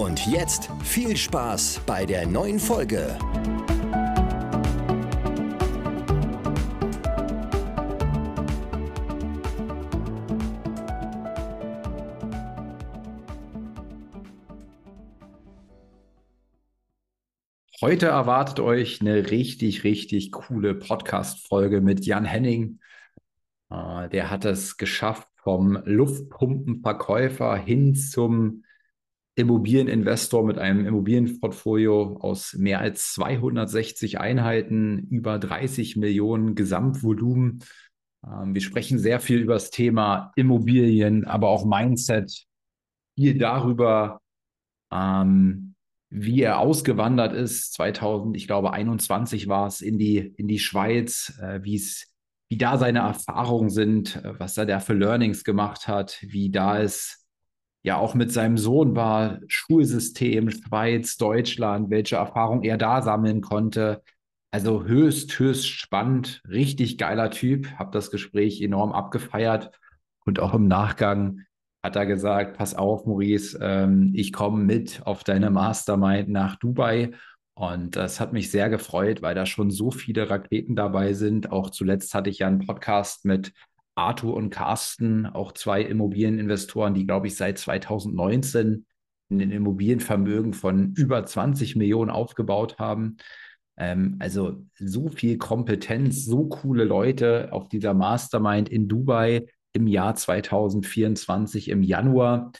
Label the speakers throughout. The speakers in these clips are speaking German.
Speaker 1: Und jetzt viel Spaß bei der neuen Folge.
Speaker 2: Heute erwartet euch eine richtig, richtig coole Podcast-Folge mit Jan Henning. Äh, der hat es geschafft, vom Luftpumpenverkäufer hin zum Immobilieninvestor mit einem Immobilienportfolio aus mehr als 260 Einheiten, über 30 Millionen Gesamtvolumen. Ähm, wir sprechen sehr viel über das Thema Immobilien, aber auch Mindset, viel darüber, ähm, wie er ausgewandert ist, 2000, ich glaube 21 war es, in die, in die Schweiz, äh, wie es, wie da seine Erfahrungen sind, äh, was er da für Learnings gemacht hat, wie da es ja auch mit seinem Sohn war, Schulsystem, Schweiz, Deutschland, welche Erfahrung er da sammeln konnte. Also höchst, höchst spannend, richtig geiler Typ, habe das Gespräch enorm abgefeiert und auch im Nachgang hat er gesagt, pass auf, Maurice, ähm, ich komme mit auf deine Mastermind nach Dubai. Und das hat mich sehr gefreut, weil da schon so viele Raketen dabei sind. Auch zuletzt hatte ich ja einen Podcast mit Arthur und Carsten, auch zwei Immobilieninvestoren, die, glaube ich, seit 2019 ein Immobilienvermögen von über 20 Millionen aufgebaut haben. Ähm, also so viel Kompetenz, so coole Leute auf dieser Mastermind in Dubai im Jahr 2024 im Januar.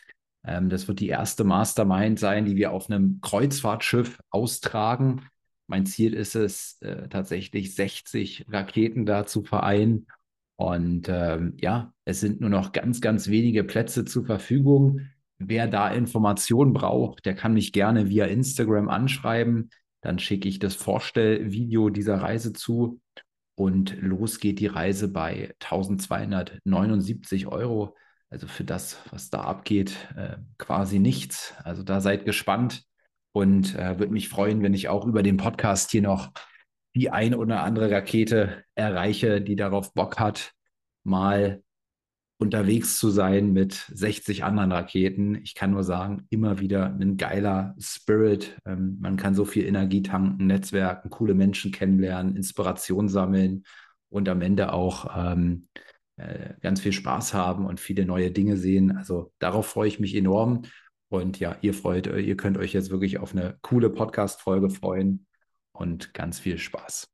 Speaker 2: Ähm, das wird die erste Mastermind sein, die wir auf einem Kreuzfahrtschiff austragen. Mein Ziel ist es, äh, tatsächlich 60 Raketen da zu vereinen. Und ähm, ja, es sind nur noch ganz, ganz wenige Plätze zur Verfügung. Wer da Informationen braucht, der kann mich gerne via Instagram anschreiben. Dann schicke ich das Vorstellvideo dieser Reise zu. Und los geht die Reise bei 1279 Euro. Also für das, was da abgeht, äh, quasi nichts. Also da seid gespannt und äh, würde mich freuen, wenn ich auch über den Podcast hier noch die ein oder andere Rakete erreiche, die darauf Bock hat, mal unterwegs zu sein mit 60 anderen Raketen. Ich kann nur sagen, immer wieder ein geiler Spirit. Ähm, man kann so viel Energie tanken, Netzwerken, coole Menschen kennenlernen, Inspiration sammeln und am Ende auch ähm, äh, ganz viel Spaß haben und viele neue Dinge sehen. Also darauf freue ich mich enorm. Und ja, ihr freut, ihr könnt euch jetzt wirklich auf eine coole Podcast-Folge freuen und ganz viel Spaß.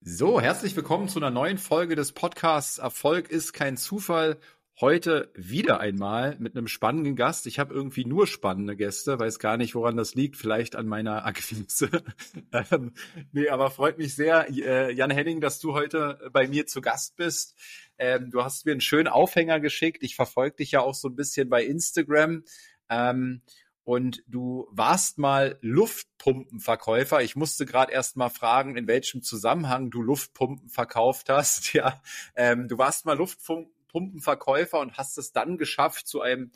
Speaker 2: So, herzlich willkommen zu einer neuen Folge des Podcasts Erfolg ist kein Zufall. Heute wieder einmal mit einem spannenden Gast. Ich habe irgendwie nur spannende Gäste, weiß gar nicht, woran das liegt. Vielleicht an meiner Akquise. ähm, nee, aber freut mich sehr, äh, Jan Henning, dass du heute bei mir zu Gast bist. Ähm, du hast mir einen schönen Aufhänger geschickt. Ich verfolge dich ja auch so ein bisschen bei Instagram. Ähm, und du warst mal Luftpumpenverkäufer. Ich musste gerade erst mal fragen, in welchem Zusammenhang du Luftpumpen verkauft hast. Ja, ähm, du warst mal Luftpumpenverkäufer und hast es dann geschafft, zu einem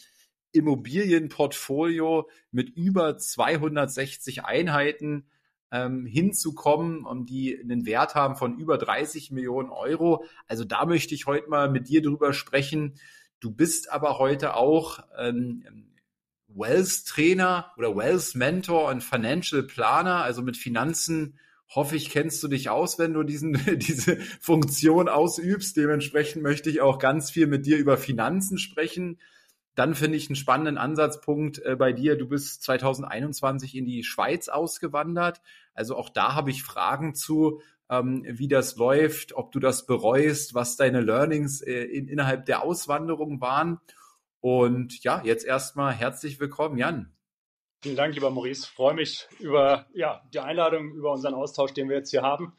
Speaker 2: Immobilienportfolio mit über 260 Einheiten ähm, hinzukommen, um die einen Wert haben von über 30 Millionen Euro. Also da möchte ich heute mal mit dir drüber sprechen. Du bist aber heute auch ähm, Wealth Trainer oder Wealth Mentor und Financial Planer, also mit Finanzen hoffe ich, kennst du dich aus, wenn du diesen, diese Funktion ausübst. Dementsprechend möchte ich auch ganz viel mit dir über Finanzen sprechen. Dann finde ich einen spannenden Ansatzpunkt äh, bei dir. Du bist 2021 in die Schweiz ausgewandert. Also auch da habe ich Fragen zu, ähm, wie das läuft, ob du das bereust, was deine Learnings äh, in, innerhalb der Auswanderung waren. Und ja, jetzt erstmal herzlich willkommen, Jan.
Speaker 3: Vielen Dank, lieber Maurice. Ich freue mich über ja, die Einladung, über unseren Austausch, den wir jetzt hier haben.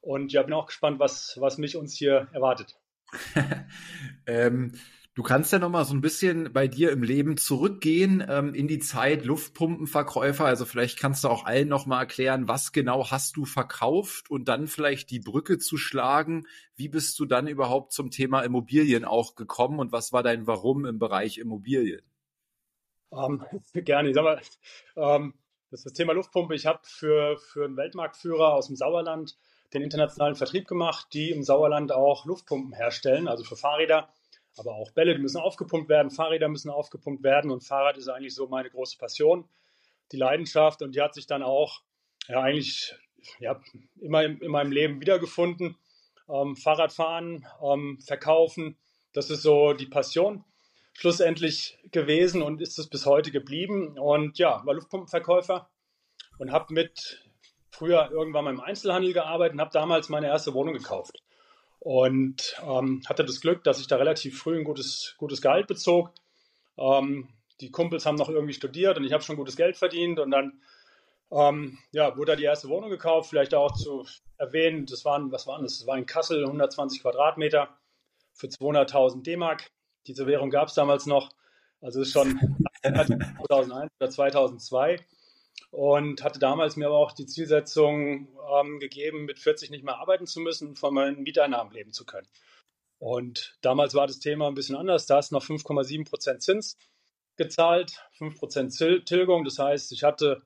Speaker 3: Und ja, bin auch gespannt, was, was mich uns hier erwartet.
Speaker 2: ähm, Du kannst ja noch mal so ein bisschen bei dir im Leben zurückgehen ähm, in die Zeit Luftpumpenverkäufer. Also vielleicht kannst du auch allen noch mal erklären, was genau hast du verkauft und dann vielleicht die Brücke zu schlagen. Wie bist du dann überhaupt zum Thema Immobilien auch gekommen und was war dein Warum im Bereich Immobilien?
Speaker 3: Um, ähm, gerne. Ich sag mal, um, ähm, das ist das Thema Luftpumpe. Ich habe für, für einen Weltmarktführer aus dem Sauerland den internationalen Vertrieb gemacht, die im Sauerland auch Luftpumpen herstellen, also für Fahrräder aber auch Bälle, müssen aufgepumpt werden, Fahrräder müssen aufgepumpt werden und Fahrrad ist eigentlich so meine große Passion, die Leidenschaft und die hat sich dann auch ja, eigentlich ja, immer in, in meinem Leben wiedergefunden. Ähm, Fahrradfahren, ähm, verkaufen, das ist so die Passion schlussendlich gewesen und ist es bis heute geblieben. Und ja, war Luftpumpenverkäufer und habe mit früher irgendwann mal im Einzelhandel gearbeitet und habe damals meine erste Wohnung gekauft und ähm, hatte das Glück, dass ich da relativ früh ein gutes, gutes Gehalt bezog. Ähm, die Kumpels haben noch irgendwie studiert und ich habe schon gutes Geld verdient und dann ähm, ja, wurde da die erste Wohnung gekauft, vielleicht auch zu erwähnen, das waren, was waren das? Das war in Kassel 120 Quadratmeter für 200.000 D-Mark. Diese Währung gab es damals noch, also ist schon 2001 oder 2002 und hatte damals mir aber auch die Zielsetzung ähm, gegeben, mit 40 nicht mehr arbeiten zu müssen und von meinen Mieteinnahmen leben zu können. Und damals war das Thema ein bisschen anders. Da ist noch 5,7 Prozent Zins gezahlt, 5 Prozent Tilgung. Das heißt, ich hatte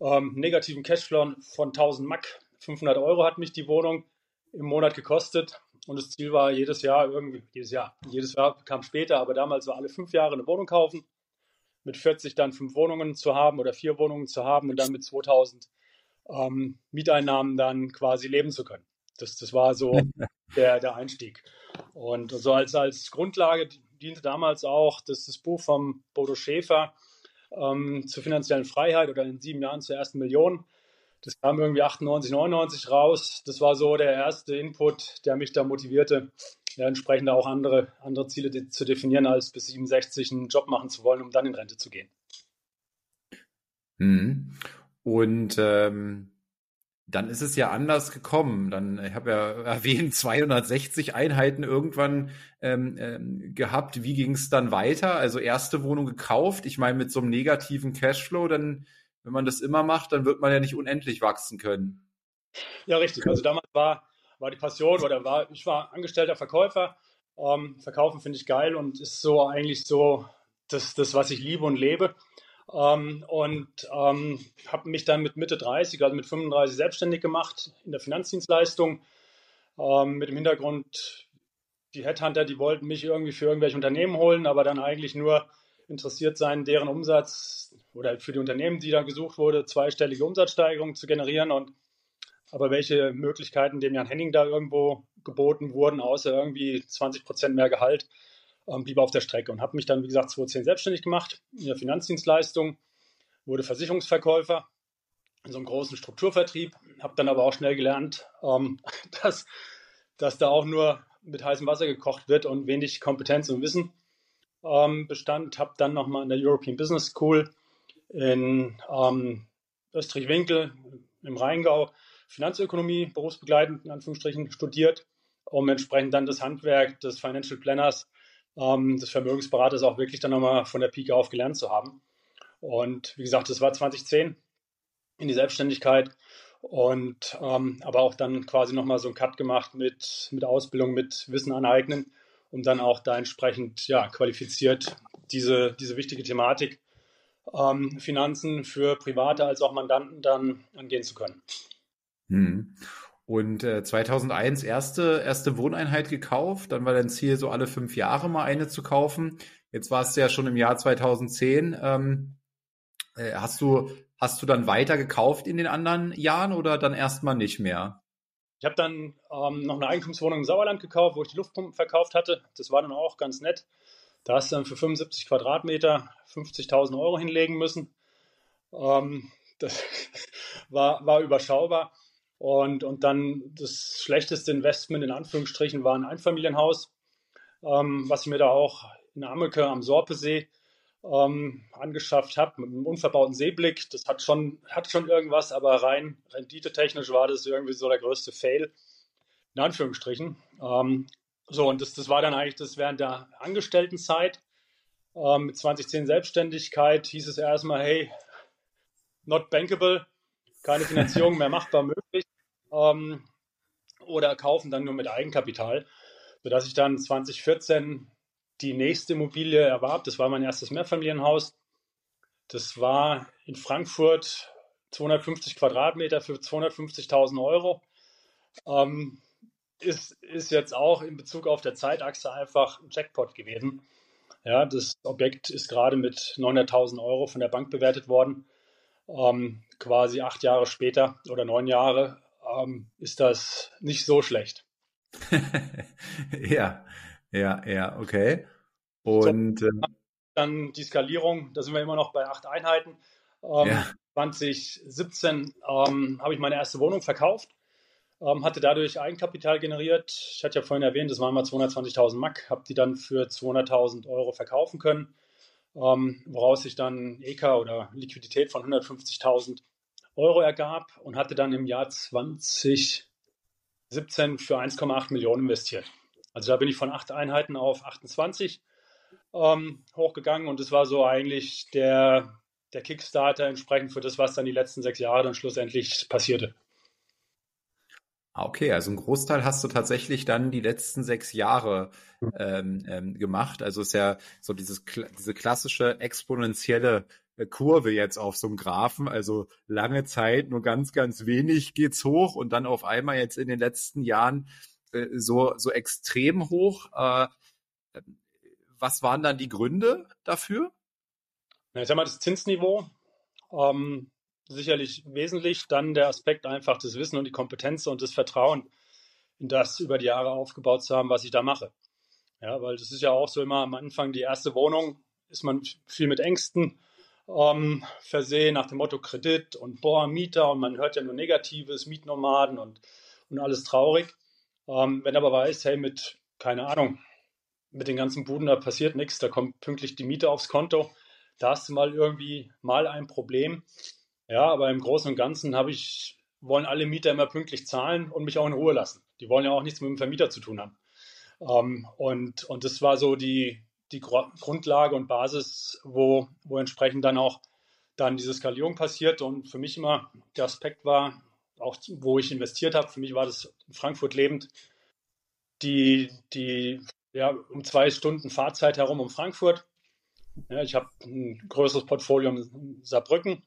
Speaker 3: ähm, negativen Cashflow von 1000 Mack. 500 Euro hat mich die Wohnung im Monat gekostet. Und das Ziel war jedes Jahr irgendwie, jedes Jahr, jedes Jahr kam später, aber damals war alle fünf Jahre eine Wohnung kaufen mit 40 dann fünf Wohnungen zu haben oder vier Wohnungen zu haben und dann mit 2000 ähm, Mieteinnahmen dann quasi leben zu können. Das, das war so der, der Einstieg. Und so als, als Grundlage diente damals auch das, das Buch vom Bodo Schäfer ähm, zur finanziellen Freiheit oder in sieben Jahren zur ersten Million. Das kam irgendwie 98, 99 raus. Das war so der erste Input, der mich da motivierte, ja, entsprechend auch andere, andere Ziele de zu definieren, als bis 67 einen Job machen zu wollen, um dann in Rente zu gehen.
Speaker 2: Mhm. Und ähm, dann ist es ja anders gekommen. Dann, ich habe ja erwähnt, 260 Einheiten irgendwann ähm, ähm, gehabt. Wie ging es dann weiter? Also erste Wohnung gekauft. Ich meine, mit so einem negativen Cashflow, dann, wenn man das immer macht, dann wird man ja nicht unendlich wachsen können.
Speaker 3: Ja, richtig. Also damals war war die Passion oder war, ich war angestellter Verkäufer. Ähm, Verkaufen finde ich geil und ist so eigentlich so das, das was ich liebe und lebe. Ähm, und ähm, habe mich dann mit Mitte 30, also mit 35 selbstständig gemacht in der Finanzdienstleistung. Ähm, mit dem Hintergrund, die Headhunter, die wollten mich irgendwie für irgendwelche Unternehmen holen, aber dann eigentlich nur interessiert sein, deren Umsatz oder für die Unternehmen, die da gesucht wurde, zweistellige Umsatzsteigerungen zu generieren. Und aber welche Möglichkeiten dem Jan Henning da irgendwo geboten wurden, außer irgendwie 20 Prozent mehr Gehalt, ähm, blieb auf der Strecke und habe mich dann, wie gesagt, 2010 selbstständig gemacht in der Finanzdienstleistung, wurde Versicherungsverkäufer in so einem großen Strukturvertrieb, habe dann aber auch schnell gelernt, ähm, dass, dass da auch nur mit heißem Wasser gekocht wird und wenig Kompetenz und Wissen ähm, bestand. Habe dann nochmal in der European Business School in ähm, Österreich-Winkel im Rheingau Finanzökonomie berufsbegleitend in Anführungsstrichen studiert, um entsprechend dann das Handwerk des Financial Planners, ähm, des Vermögensberaters auch wirklich dann nochmal von der Pike auf gelernt zu haben. Und wie gesagt, das war 2010 in die Selbstständigkeit und ähm, aber auch dann quasi nochmal so einen Cut gemacht mit, mit Ausbildung, mit Wissen aneignen, um dann auch da entsprechend ja, qualifiziert diese, diese wichtige Thematik ähm, Finanzen für Private als auch Mandanten dann angehen zu können.
Speaker 2: Hm. Und äh, 2001 erste, erste Wohneinheit gekauft, dann war dein Ziel, so alle fünf Jahre mal eine zu kaufen. Jetzt warst du ja schon im Jahr 2010. Ähm, äh, hast, du, hast du dann weiter gekauft in den anderen Jahren oder dann erstmal nicht mehr?
Speaker 3: Ich habe dann ähm, noch eine Eigentumswohnung im Sauerland gekauft, wo ich die Luftpumpen verkauft hatte. Das war dann auch ganz nett. Da hast du dann für 75 Quadratmeter 50.000 Euro hinlegen müssen. Ähm, das war, war überschaubar. Und, und dann das schlechteste Investment in Anführungsstrichen war ein Einfamilienhaus, ähm, was ich mir da auch in Ammelke am Sorpesee ähm, angeschafft habe, mit einem unverbauten Seeblick. Das hat schon, hat schon irgendwas, aber rein renditetechnisch war das irgendwie so der größte Fail, in Anführungsstrichen. Ähm, so, und das, das war dann eigentlich das während der Angestelltenzeit. Ähm, mit 2010 Selbstständigkeit hieß es erstmal, hey, not bankable, keine Finanzierung mehr machbar möglich. Ähm, oder kaufen dann nur mit Eigenkapital, sodass ich dann 2014 die nächste Immobilie erwarb. Das war mein erstes Mehrfamilienhaus. Das war in Frankfurt 250 Quadratmeter für 250.000 Euro. Ähm, ist, ist jetzt auch in Bezug auf der Zeitachse einfach ein Jackpot gewesen. Ja, das Objekt ist gerade mit 900.000 Euro von der Bank bewertet worden. Ähm, quasi acht Jahre später oder neun Jahre ähm, ist das nicht so schlecht.
Speaker 2: ja, ja, ja, okay. Und so,
Speaker 3: ähm, dann die Skalierung, da sind wir immer noch bei acht Einheiten. Ähm, ja. 2017 ähm, habe ich meine erste Wohnung verkauft, ähm, hatte dadurch Eigenkapital generiert. Ich hatte ja vorhin erwähnt, das waren mal 220.000 Mack, habe die dann für 200.000 Euro verkaufen können, ähm, woraus sich dann EK oder Liquidität von 150.000 Euro ergab und hatte dann im Jahr 2017 für 1,8 Millionen investiert. Also da bin ich von acht Einheiten auf 28 ähm, hochgegangen und das war so eigentlich der, der Kickstarter entsprechend für das, was dann die letzten sechs Jahre dann schlussendlich passierte.
Speaker 2: Ah, okay, also ein Großteil hast du tatsächlich dann die letzten sechs Jahre ähm, ähm, gemacht. Also ist ja so dieses diese klassische exponentielle äh, Kurve jetzt auf so einem Graphen. Also lange Zeit, nur ganz, ganz wenig geht's hoch und dann auf einmal jetzt in den letzten Jahren äh, so so extrem hoch. Äh, was waren dann die Gründe dafür?
Speaker 3: Ja, ich sag mal, das Zinsniveau ähm, sicherlich wesentlich. Dann der Aspekt einfach das Wissen und die Kompetenz und das Vertrauen in das über die Jahre aufgebaut zu haben, was ich da mache. Ja, weil das ist ja auch so immer am Anfang die erste Wohnung, ist man viel mit Ängsten ähm, versehen, nach dem Motto Kredit und boah, Mieter und man hört ja nur Negatives, Mietnomaden und, und alles traurig. Ähm, wenn aber weiß, hey, mit, keine Ahnung, mit den ganzen Buden, da passiert nichts, da kommt pünktlich die Miete aufs Konto, da hast du mal irgendwie mal ein Problem. Ja, aber im Großen und Ganzen habe ich, wollen alle Mieter immer pünktlich zahlen und mich auch in Ruhe lassen. Die wollen ja auch nichts mit dem Vermieter zu tun haben. Ähm, und, und das war so die, die Grundlage und Basis, wo, wo entsprechend dann auch dann diese Skalierung passiert. Und für mich immer der Aspekt war, auch wo ich investiert habe, für mich war das in Frankfurt lebend, die, die ja, um zwei Stunden Fahrzeit herum um Frankfurt. Ja, ich habe ein größeres Portfolio in Saarbrücken.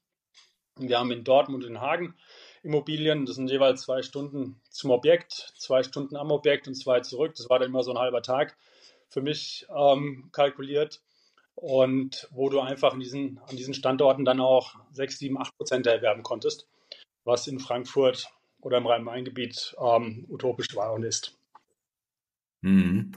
Speaker 3: Wir haben in Dortmund und in Hagen Immobilien. Das sind jeweils zwei Stunden zum Objekt, zwei Stunden am Objekt und zwei zurück. Das war dann immer so ein halber Tag für mich ähm, kalkuliert. Und wo du einfach in diesen, an diesen Standorten dann auch 6, 7, 8 Prozent erwerben konntest, was in Frankfurt oder im Rhein-Main-Gebiet ähm, utopisch war und ist.
Speaker 2: Mhm.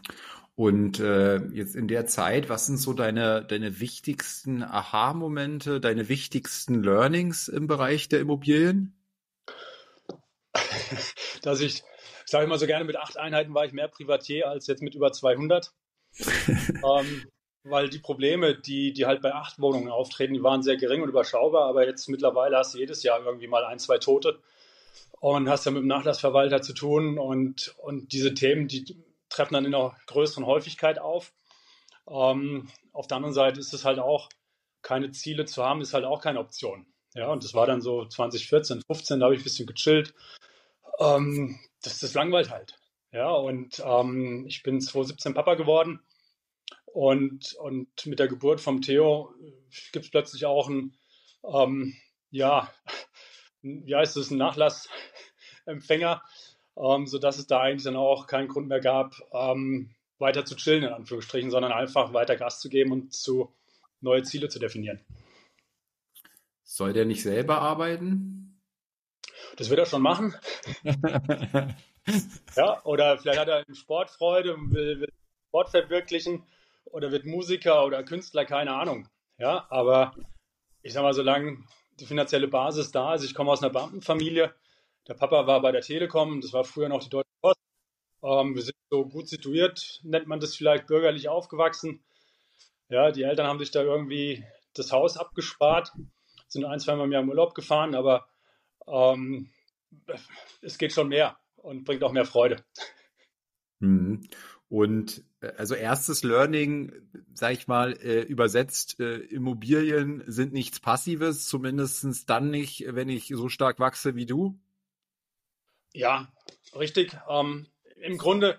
Speaker 2: Und äh, jetzt in der Zeit, was sind so deine, deine wichtigsten Aha-Momente, deine wichtigsten Learnings im Bereich der Immobilien?
Speaker 3: Dass ich, ich sage immer so gerne, mit acht Einheiten war ich mehr Privatier als jetzt mit über 200. ähm, weil die Probleme, die, die halt bei acht Wohnungen auftreten, die waren sehr gering und überschaubar, aber jetzt mittlerweile hast du jedes Jahr irgendwie mal ein, zwei Tote und hast ja mit dem Nachlassverwalter zu tun und, und diese Themen, die treffen dann in einer größeren Häufigkeit auf. Ähm, auf der anderen Seite ist es halt auch, keine Ziele zu haben, ist halt auch keine Option. Ja, und das war dann so 2014, 15, da habe ich ein bisschen gechillt. Ähm, das, das langweilt halt. Ja, und ähm, ich bin 2017 Papa geworden. Und, und mit der Geburt vom Theo gibt es plötzlich auch ein, ähm, ja, wie heißt es, ein Nachlassempfänger, ähm, sodass es da eigentlich dann auch keinen Grund mehr gab, ähm, weiter zu chillen, in Anführungsstrichen, sondern einfach weiter Gas zu geben und zu neue Ziele zu definieren.
Speaker 2: Soll der nicht selber arbeiten?
Speaker 3: Das wird er schon machen. ja, oder vielleicht hat er Sportfreude und will, will Sport verwirklichen oder wird Musiker oder Künstler, keine Ahnung. Ja, aber ich sag mal, solange die finanzielle Basis da ist, ich komme aus einer Beamtenfamilie, der Papa war bei der Telekom, das war früher noch die Deutsche Post. Ähm, wir sind so gut situiert, nennt man das vielleicht bürgerlich aufgewachsen. Ja, die Eltern haben sich da irgendwie das Haus abgespart, sind ein, zwei Mal im Jahr im Urlaub gefahren, aber ähm, es geht schon mehr und bringt auch mehr Freude.
Speaker 2: Mhm. Und äh, also erstes Learning, sage ich mal, äh, übersetzt, äh, Immobilien sind nichts Passives, zumindest dann nicht, wenn ich so stark wachse wie du.
Speaker 3: Ja, richtig. Ähm, Im Grunde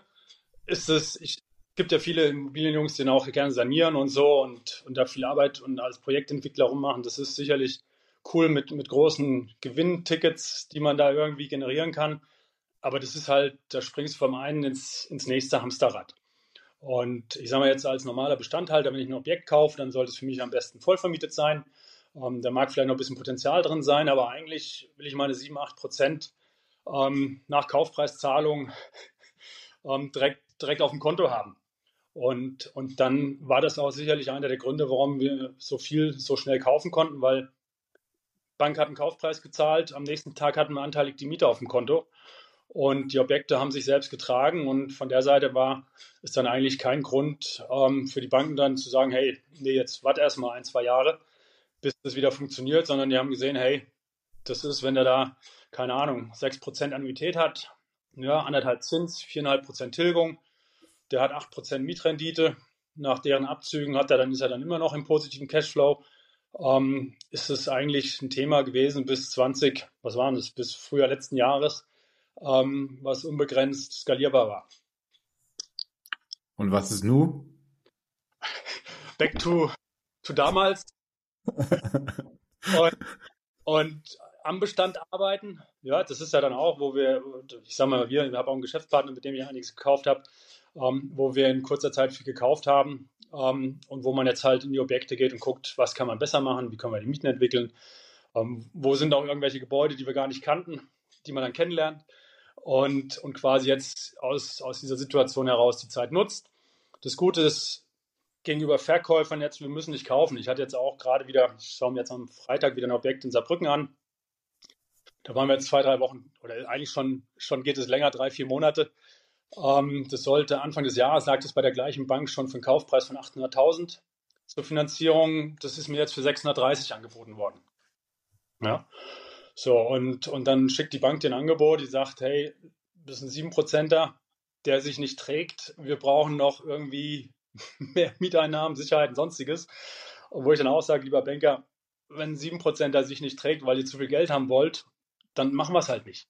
Speaker 3: ist es, ich, es gibt ja viele Immobilienjungs, die auch gerne sanieren und so und, und da viel Arbeit und als Projektentwickler rummachen. Das ist sicherlich cool mit, mit großen Gewinntickets, die man da irgendwie generieren kann. Aber das ist halt, da springst du vom einen ins, ins nächste Hamsterrad. Und ich sage mal jetzt als normaler Bestandhalter, wenn ich ein Objekt kaufe, dann sollte es für mich am besten voll vermietet sein. Ähm, da mag vielleicht noch ein bisschen Potenzial drin sein, aber eigentlich will ich meine 7, 8 Prozent ähm, nach Kaufpreiszahlung ähm, direkt, direkt auf dem Konto haben. Und, und dann war das auch sicherlich einer der Gründe, warum wir so viel so schnell kaufen konnten, weil Bank hat einen Kaufpreis gezahlt, am nächsten Tag hatten wir anteilig die Miete auf dem Konto und die Objekte haben sich selbst getragen und von der Seite war ist dann eigentlich kein Grund ähm, für die Banken dann zu sagen, hey, nee, jetzt warte erst mal ein, zwei Jahre, bis das wieder funktioniert, sondern die haben gesehen, hey, das ist, wenn der da, keine Ahnung, 6% Annuität hat, ja, anderthalb Zins, 4,5% Tilgung, der hat 8% Mietrendite, nach deren Abzügen hat er dann, ist er dann immer noch im positiven Cashflow. Ähm, ist es eigentlich ein Thema gewesen bis 20, was waren das, bis Frühjahr letzten Jahres, ähm, was unbegrenzt skalierbar war.
Speaker 2: Und was ist nu?
Speaker 3: Back to, to damals. und, und am Bestand arbeiten, ja, das ist ja dann auch, wo wir, ich sag mal, wir, ich habe auch einen Geschäftspartner, mit dem ich einiges gekauft habe, ähm, wo wir in kurzer Zeit viel gekauft haben ähm, und wo man jetzt halt in die Objekte geht und guckt, was kann man besser machen, wie können wir die Mieten entwickeln, ähm, wo sind auch irgendwelche Gebäude, die wir gar nicht kannten, die man dann kennenlernt und, und quasi jetzt aus, aus dieser Situation heraus die Zeit nutzt. Das Gute ist gegenüber Verkäufern jetzt, wir müssen nicht kaufen. Ich hatte jetzt auch gerade wieder, ich schaue mir jetzt am Freitag wieder ein Objekt in Saarbrücken an. Da waren wir jetzt zwei, drei Wochen, oder eigentlich schon, schon geht es länger, drei, vier Monate. Ähm, das sollte Anfang des Jahres, lag es bei der gleichen Bank schon für einen Kaufpreis von 800.000 zur Finanzierung. Das ist mir jetzt für 630 angeboten worden. Ja. So, und, und dann schickt die Bank den Angebot, die sagt, hey, das ist ein 7%er, der sich nicht trägt. Wir brauchen noch irgendwie mehr Mieteinnahmen, sonstiges. Und wo ich dann auch sage, lieber Banker, wenn ein 7%er sich nicht trägt, weil ihr zu viel Geld haben wollt, dann machen wir es halt nicht.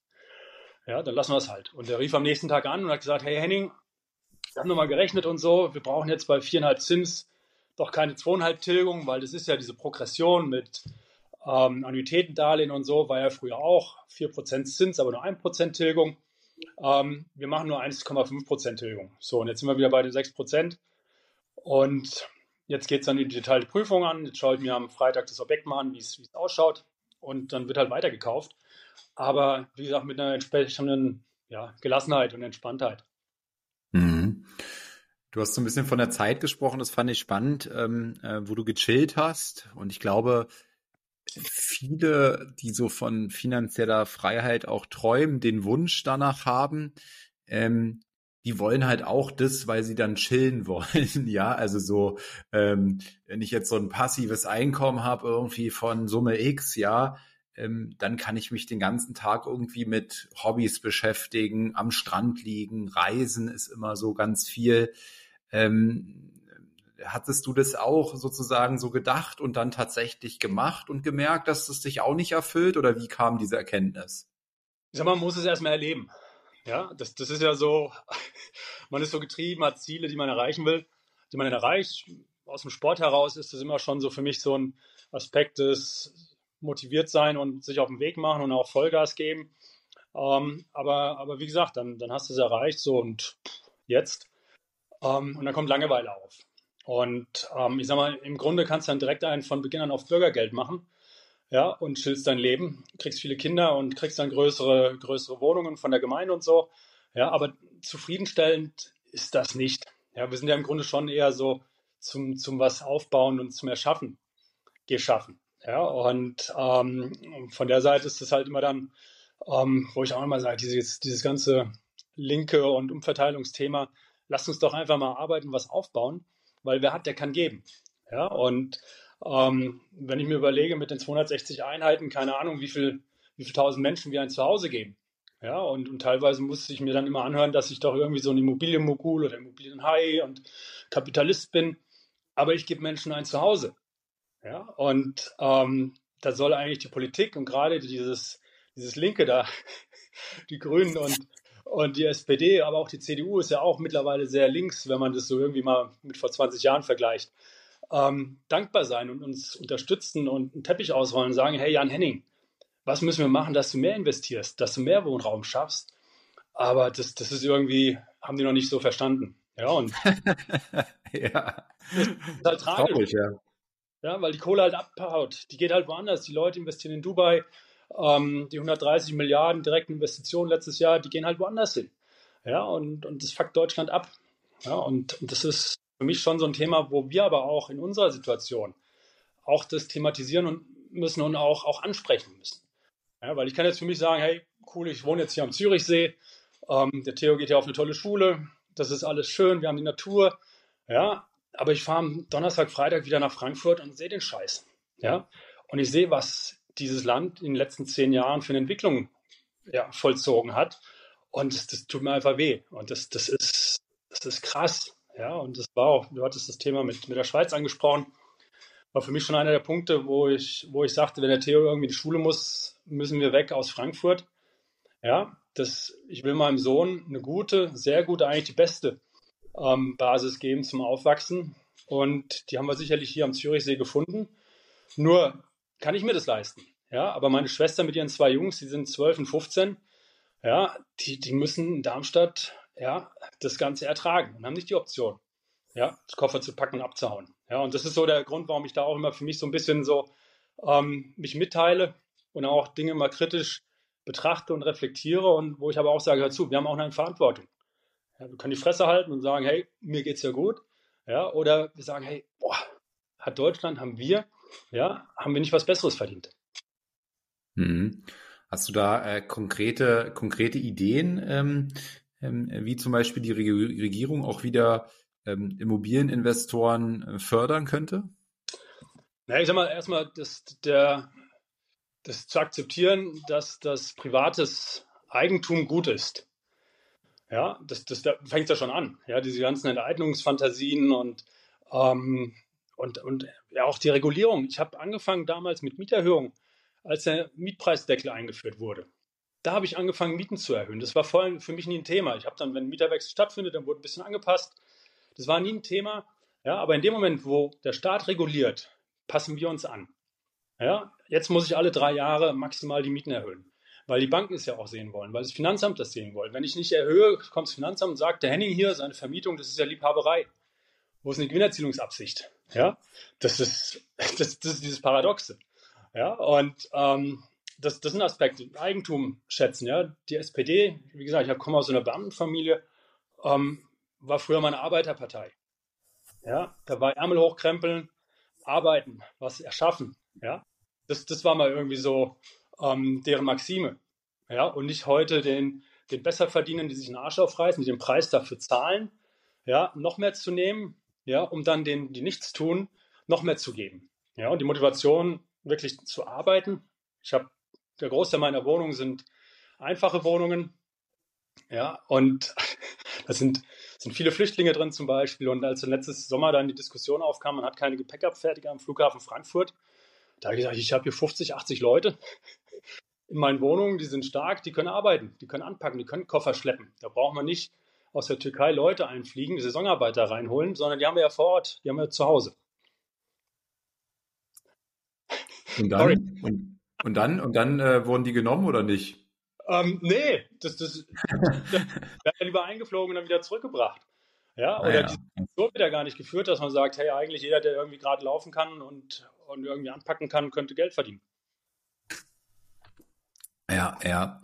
Speaker 3: Ja, dann lassen wir es halt. Und er rief am nächsten Tag an und hat gesagt, hey Henning, wir haben nochmal gerechnet und so, wir brauchen jetzt bei 4,5 Zins doch keine 2,5 Tilgung, weil das ist ja diese Progression mit ähm, Annuitätendarlehen und so, war ja früher auch 4% Zins, aber nur 1% Tilgung. Ähm, wir machen nur 1,5% Tilgung. So, und jetzt sind wir wieder bei den 6%. Und jetzt geht es dann in die Detailprüfung an. Jetzt schaue ich mir am Freitag das Objekt mal an, wie es ausschaut. Und dann wird halt weitergekauft aber wie gesagt, mit einer entsprechenden ja, Gelassenheit und Entspanntheit.
Speaker 2: Mhm. Du hast so ein bisschen von der Zeit gesprochen, das fand ich spannend, ähm, äh, wo du gechillt hast. Und ich glaube, viele, die so von finanzieller Freiheit auch träumen, den Wunsch danach haben, ähm, die wollen halt auch das, weil sie dann chillen wollen, ja, also so, ähm, wenn ich jetzt so ein passives Einkommen habe, irgendwie von Summe X, ja, ähm, dann kann ich mich den ganzen Tag irgendwie mit Hobbys beschäftigen, am Strand liegen, reisen ist immer so ganz viel. Ähm, hattest du das auch sozusagen so gedacht und dann tatsächlich gemacht und gemerkt, dass es dich auch nicht erfüllt oder wie kam diese Erkenntnis?
Speaker 3: Ich sag mal, man muss es erstmal erleben. Ja, das, das ist ja so, man ist so getrieben, hat Ziele, die man erreichen will, die man erreicht. Aus dem Sport heraus ist das immer schon so für mich so ein Aspekt des motiviert sein und sich auf den Weg machen und auch Vollgas geben. Ähm, aber, aber wie gesagt, dann, dann hast du es erreicht so und jetzt. Ähm, und dann kommt Langeweile auf. Und ähm, ich sag mal, im Grunde kannst du dann direkt einen von Beginn an auf Bürgergeld machen. Ja, und chillst dein Leben, kriegst viele Kinder und kriegst dann größere, größere Wohnungen von der Gemeinde und so. Ja, aber zufriedenstellend ist das nicht. Ja, wir sind ja im Grunde schon eher so zum, zum was aufbauen und zum Erschaffen geschaffen. Ja, und ähm, von der Seite ist es halt immer dann, ähm, wo ich auch immer sage, dieses, dieses ganze linke und Umverteilungsthema, lasst uns doch einfach mal arbeiten, was aufbauen, weil wer hat, der kann geben. Ja, und ähm, wenn ich mir überlege, mit den 260 Einheiten, keine Ahnung, wie viel, wie viel tausend Menschen wir ein Zuhause geben. Ja, und, und teilweise musste ich mir dann immer anhören, dass ich doch irgendwie so ein Immobilienmogul oder Immobilienhai und Kapitalist bin. Aber ich gebe Menschen ein Zuhause. Ja, und ähm, da soll eigentlich die Politik und gerade dieses, dieses Linke da, die Grünen und, und die SPD, aber auch die CDU ist ja auch mittlerweile sehr links, wenn man das so irgendwie mal mit vor 20 Jahren vergleicht, ähm, dankbar sein und uns unterstützen und einen Teppich ausrollen und sagen, hey Jan Henning, was müssen wir machen, dass du mehr investierst, dass du mehr Wohnraum schaffst. Aber das, das ist irgendwie, haben die noch nicht so verstanden. Ja, und
Speaker 2: ja.
Speaker 3: das ist halt tragisch. Traurig, ja. Ja, weil die Kohle halt abhaut. Die geht halt woanders. Die Leute investieren in Dubai. Ähm, die 130 Milliarden direkten Investitionen letztes Jahr, die gehen halt woanders hin. Ja, und, und das fuckt Deutschland ab. Ja, und, und das ist für mich schon so ein Thema, wo wir aber auch in unserer Situation auch das thematisieren und müssen und auch, auch ansprechen müssen. Ja, weil ich kann jetzt für mich sagen, hey, cool, ich wohne jetzt hier am Zürichsee, ähm, der Theo geht ja auf eine tolle Schule, das ist alles schön, wir haben die Natur, ja, aber ich fahre am Donnerstag, Freitag wieder nach Frankfurt und sehe den Scheiß, ja, und ich sehe, was dieses Land in den letzten zehn Jahren für eine Entwicklung ja, vollzogen hat. Und das, das tut mir einfach weh. Und das, das ist, das ist krass, ja, und das war auch, du hattest das Thema mit, mit der Schweiz angesprochen, war für mich schon einer der Punkte, wo ich, wo ich sagte, wenn der Theo irgendwie in die Schule muss, müssen wir weg aus Frankfurt. Ja, das, ich will meinem Sohn eine gute, sehr gute, eigentlich die beste ähm, Basis geben zum Aufwachsen. Und die haben wir sicherlich hier am Zürichsee gefunden. Nur kann ich mir das leisten. Ja, aber meine Schwester mit ihren zwei Jungs, die sind 12 und 15, ja, die, die müssen in Darmstadt ja, das Ganze ertragen und haben nicht die Option, ja, das Koffer zu packen und abzuhauen. Ja, und das ist so der Grund, warum ich da auch immer für mich so ein bisschen so ähm, mich mitteile und auch Dinge mal kritisch betrachte und reflektiere und wo ich aber auch sage, hör zu, wir haben auch eine Verantwortung. Ja, wir können die Fresse halten und sagen, hey, mir geht's ja gut. Ja, oder wir sagen, hey, boah, hat Deutschland, haben wir, ja, haben wir nicht was Besseres verdient.
Speaker 2: Mhm. Hast du da äh, konkrete, konkrete Ideen, ähm, ähm, wie zum Beispiel die Regierung auch wieder ähm, Immobilieninvestoren äh, fördern könnte?
Speaker 3: Na, ich sag mal, erstmal das, der, das zu akzeptieren, dass das privates Eigentum gut ist. Ja, das, das da fängt ja schon an. Ja, diese ganzen Enteignungsfantasien und, ähm, und, und ja, auch die Regulierung. Ich habe angefangen damals mit Mieterhöhung, als der Mietpreisdeckel eingeführt wurde. Da habe ich angefangen, Mieten zu erhöhen. Das war vorhin für mich nie ein Thema. Ich habe dann, wenn ein Mieterwechsel stattfindet, dann wurde ein bisschen angepasst. Das war nie ein Thema. Ja, aber in dem Moment, wo der Staat reguliert, passen wir uns an. Ja, jetzt muss ich alle drei Jahre maximal die Mieten erhöhen, weil die Banken es ja auch sehen wollen, weil das Finanzamt das sehen wollen. Wenn ich nicht erhöhe, kommt das Finanzamt und sagt, der Henning hier, seine Vermietung, das ist ja Liebhaberei. Wo ist eine Gewinnerzielungsabsicht? Ja, das ist, das, das ist dieses Paradoxe. Ja, und ähm, das, das sind Aspekte. Eigentum schätzen, ja. Die SPD, wie gesagt, ich komme aus einer Beamtenfamilie, ähm, war früher meine Arbeiterpartei. Ja, da war Ärmel hochkrempeln, arbeiten, was erschaffen. Ja, das, das war mal irgendwie so ähm, deren Maxime. Ja, und nicht heute den, den Besserverdienern, die sich einen Arsch aufreißen, die den Preis dafür zahlen, ja, noch mehr zu nehmen, ja, um dann denen, die nichts tun, noch mehr zu geben. Ja, und die Motivation, wirklich zu arbeiten. Ich habe, der Großteil meiner Wohnungen sind einfache Wohnungen. Ja, und da sind, sind viele Flüchtlinge drin zum Beispiel. Und als letztes Sommer dann die Diskussion aufkam, man hat keine Gepäckabfertiger am Flughafen Frankfurt, da habe ich gesagt, ich habe hier 50, 80 Leute in meinen Wohnungen, die sind stark, die können arbeiten, die können anpacken, die können Koffer schleppen. Da braucht man nicht aus der Türkei Leute einfliegen, Saisonarbeiter reinholen, sondern die haben wir ja vor Ort, die haben wir zu Hause.
Speaker 2: Und dann, und, und, dann, und dann äh, wurden die genommen oder nicht?
Speaker 3: Ähm, nee, das, das, das ja lieber eingeflogen und dann wieder zurückgebracht. Ja, oder ja. die wird ja gar nicht geführt, dass man sagt, hey, eigentlich jeder, der irgendwie gerade laufen kann und, und irgendwie anpacken kann, könnte Geld verdienen.
Speaker 2: Ja, ja.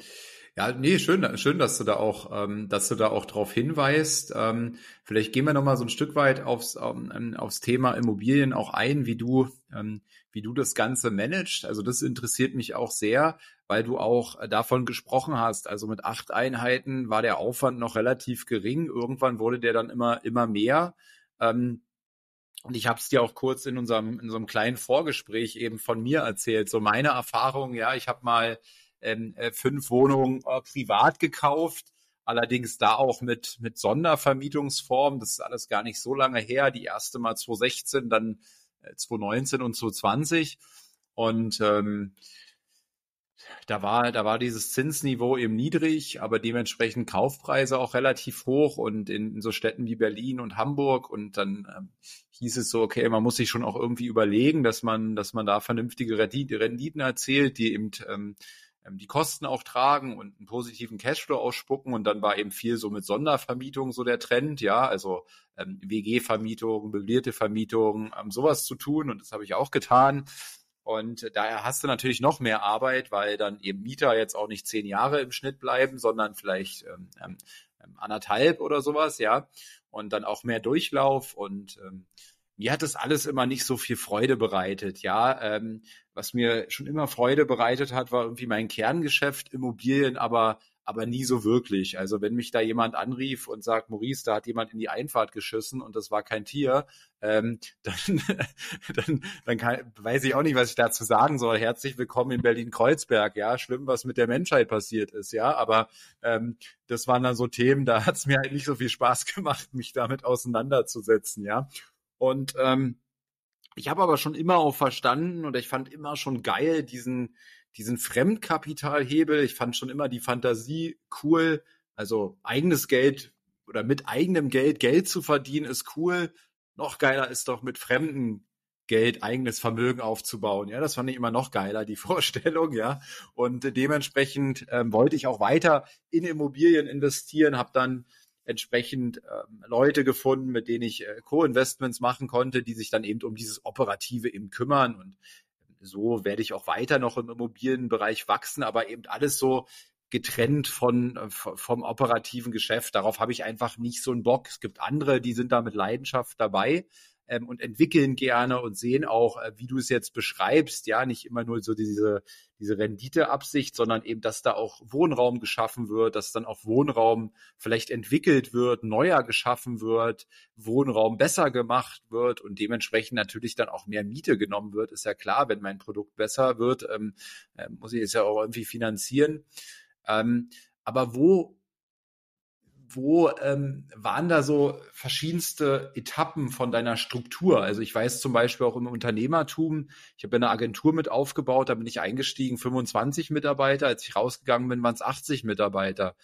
Speaker 2: Ja, nee, schön, schön, dass du da auch, ähm, dass du da auch drauf hinweist. Ähm, vielleicht gehen wir noch mal so ein Stück weit aufs, ähm, aufs Thema Immobilien auch ein, wie du, ähm, wie du das Ganze managst. Also das interessiert mich auch sehr, weil du auch davon gesprochen hast. Also mit acht Einheiten war der Aufwand noch relativ gering. Irgendwann wurde der dann immer, immer mehr. Ähm, und ich habe es dir auch kurz in unserem, in einem kleinen Vorgespräch eben von mir erzählt. So meine Erfahrung, ja, ich habe mal ähm, äh, fünf Wohnungen äh, privat gekauft. Allerdings da auch mit, mit Sondervermietungsform. Das ist alles gar nicht so lange her. Die erste mal 2016, dann 2019 und 2020. Und ähm, da war, da war dieses Zinsniveau eben niedrig, aber dementsprechend Kaufpreise auch relativ hoch und in, in so Städten wie Berlin und Hamburg und dann ähm, hieß es so, okay, man muss sich schon auch irgendwie überlegen, dass man, dass man da vernünftige Renditen erzielt, die eben ähm, die Kosten auch tragen und einen positiven Cashflow ausspucken. Und dann war eben viel so mit Sondervermietung so der Trend, ja, also ähm, WG-Vermietung, möblierte Vermietung, ähm, sowas zu tun. Und das habe ich auch getan. Und daher hast du natürlich noch mehr Arbeit, weil dann eben Mieter jetzt auch nicht zehn Jahre im Schnitt bleiben, sondern vielleicht ähm, ähm, ähm, anderthalb oder sowas, ja. Und dann auch mehr Durchlauf. Und ähm, mir hat das alles immer nicht so viel Freude bereitet, ja. Ähm, was mir schon immer Freude bereitet hat, war irgendwie mein Kerngeschäft Immobilien, aber aber nie so wirklich. Also wenn mich da jemand anrief und sagt, Maurice, da hat jemand in die Einfahrt geschissen und das war kein Tier, ähm, dann, dann, dann kann, weiß ich auch nicht, was ich dazu sagen soll. Herzlich willkommen in Berlin-Kreuzberg. Ja, schlimm, was mit der Menschheit passiert ist. Ja, aber ähm, das waren dann so Themen, da hat es mir halt nicht so viel Spaß gemacht, mich damit auseinanderzusetzen. Ja, und ähm, ich habe aber schon immer auch verstanden und ich fand immer schon geil diesen diesen Fremdkapitalhebel. Ich fand schon immer die Fantasie cool. Also eigenes Geld oder mit eigenem Geld Geld zu verdienen ist cool. Noch geiler ist doch mit fremdem Geld eigenes Vermögen aufzubauen. Ja, das fand ich immer noch geiler, die Vorstellung, ja. Und dementsprechend ähm, wollte ich auch weiter in Immobilien investieren, habe dann entsprechend ähm, Leute gefunden, mit denen ich äh, Co-Investments machen konnte, die sich dann eben um dieses Operative eben kümmern. Und so werde ich auch weiter noch im Immobilienbereich wachsen, aber eben alles so getrennt von äh, vom operativen Geschäft. Darauf habe ich einfach nicht so einen Bock. Es gibt andere, die sind da mit Leidenschaft dabei ähm, und entwickeln gerne und sehen auch, äh, wie du es jetzt beschreibst, ja, nicht immer nur so diese, diese Renditeabsicht, sondern eben, dass da auch Wohnraum geschaffen wird, dass dann auch Wohnraum vielleicht entwickelt wird, neuer geschaffen wird, Wohnraum besser gemacht wird und dementsprechend natürlich dann auch mehr Miete genommen wird, ist ja klar, wenn mein Produkt besser wird, ähm, äh, muss ich es ja auch irgendwie finanzieren. Ähm, aber wo wo ähm, waren da so verschiedenste Etappen von deiner Struktur? Also ich weiß zum Beispiel auch im Unternehmertum, ich habe eine Agentur mit aufgebaut, da bin ich eingestiegen, 25 Mitarbeiter, als ich rausgegangen bin, waren es 80 Mitarbeiter.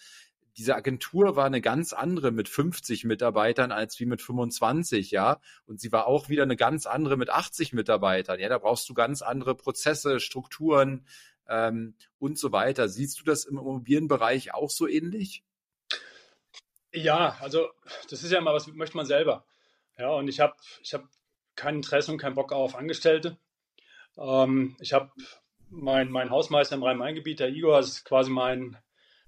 Speaker 2: Diese Agentur war eine ganz andere mit 50 Mitarbeitern als wie mit 25, ja. Und sie war auch wieder eine ganz andere mit 80 Mitarbeitern. Ja, da brauchst du ganz andere Prozesse, Strukturen ähm, und so weiter. Siehst du das im Immobilienbereich auch so ähnlich?
Speaker 3: Ja, also das ist ja immer, was möchte man selber. Ja, und ich habe ich hab kein Interesse und keinen Bock auf Angestellte. Ähm, ich habe mein, mein Hausmeister im Rhein-Main-Gebiet, der Igor, ist quasi mein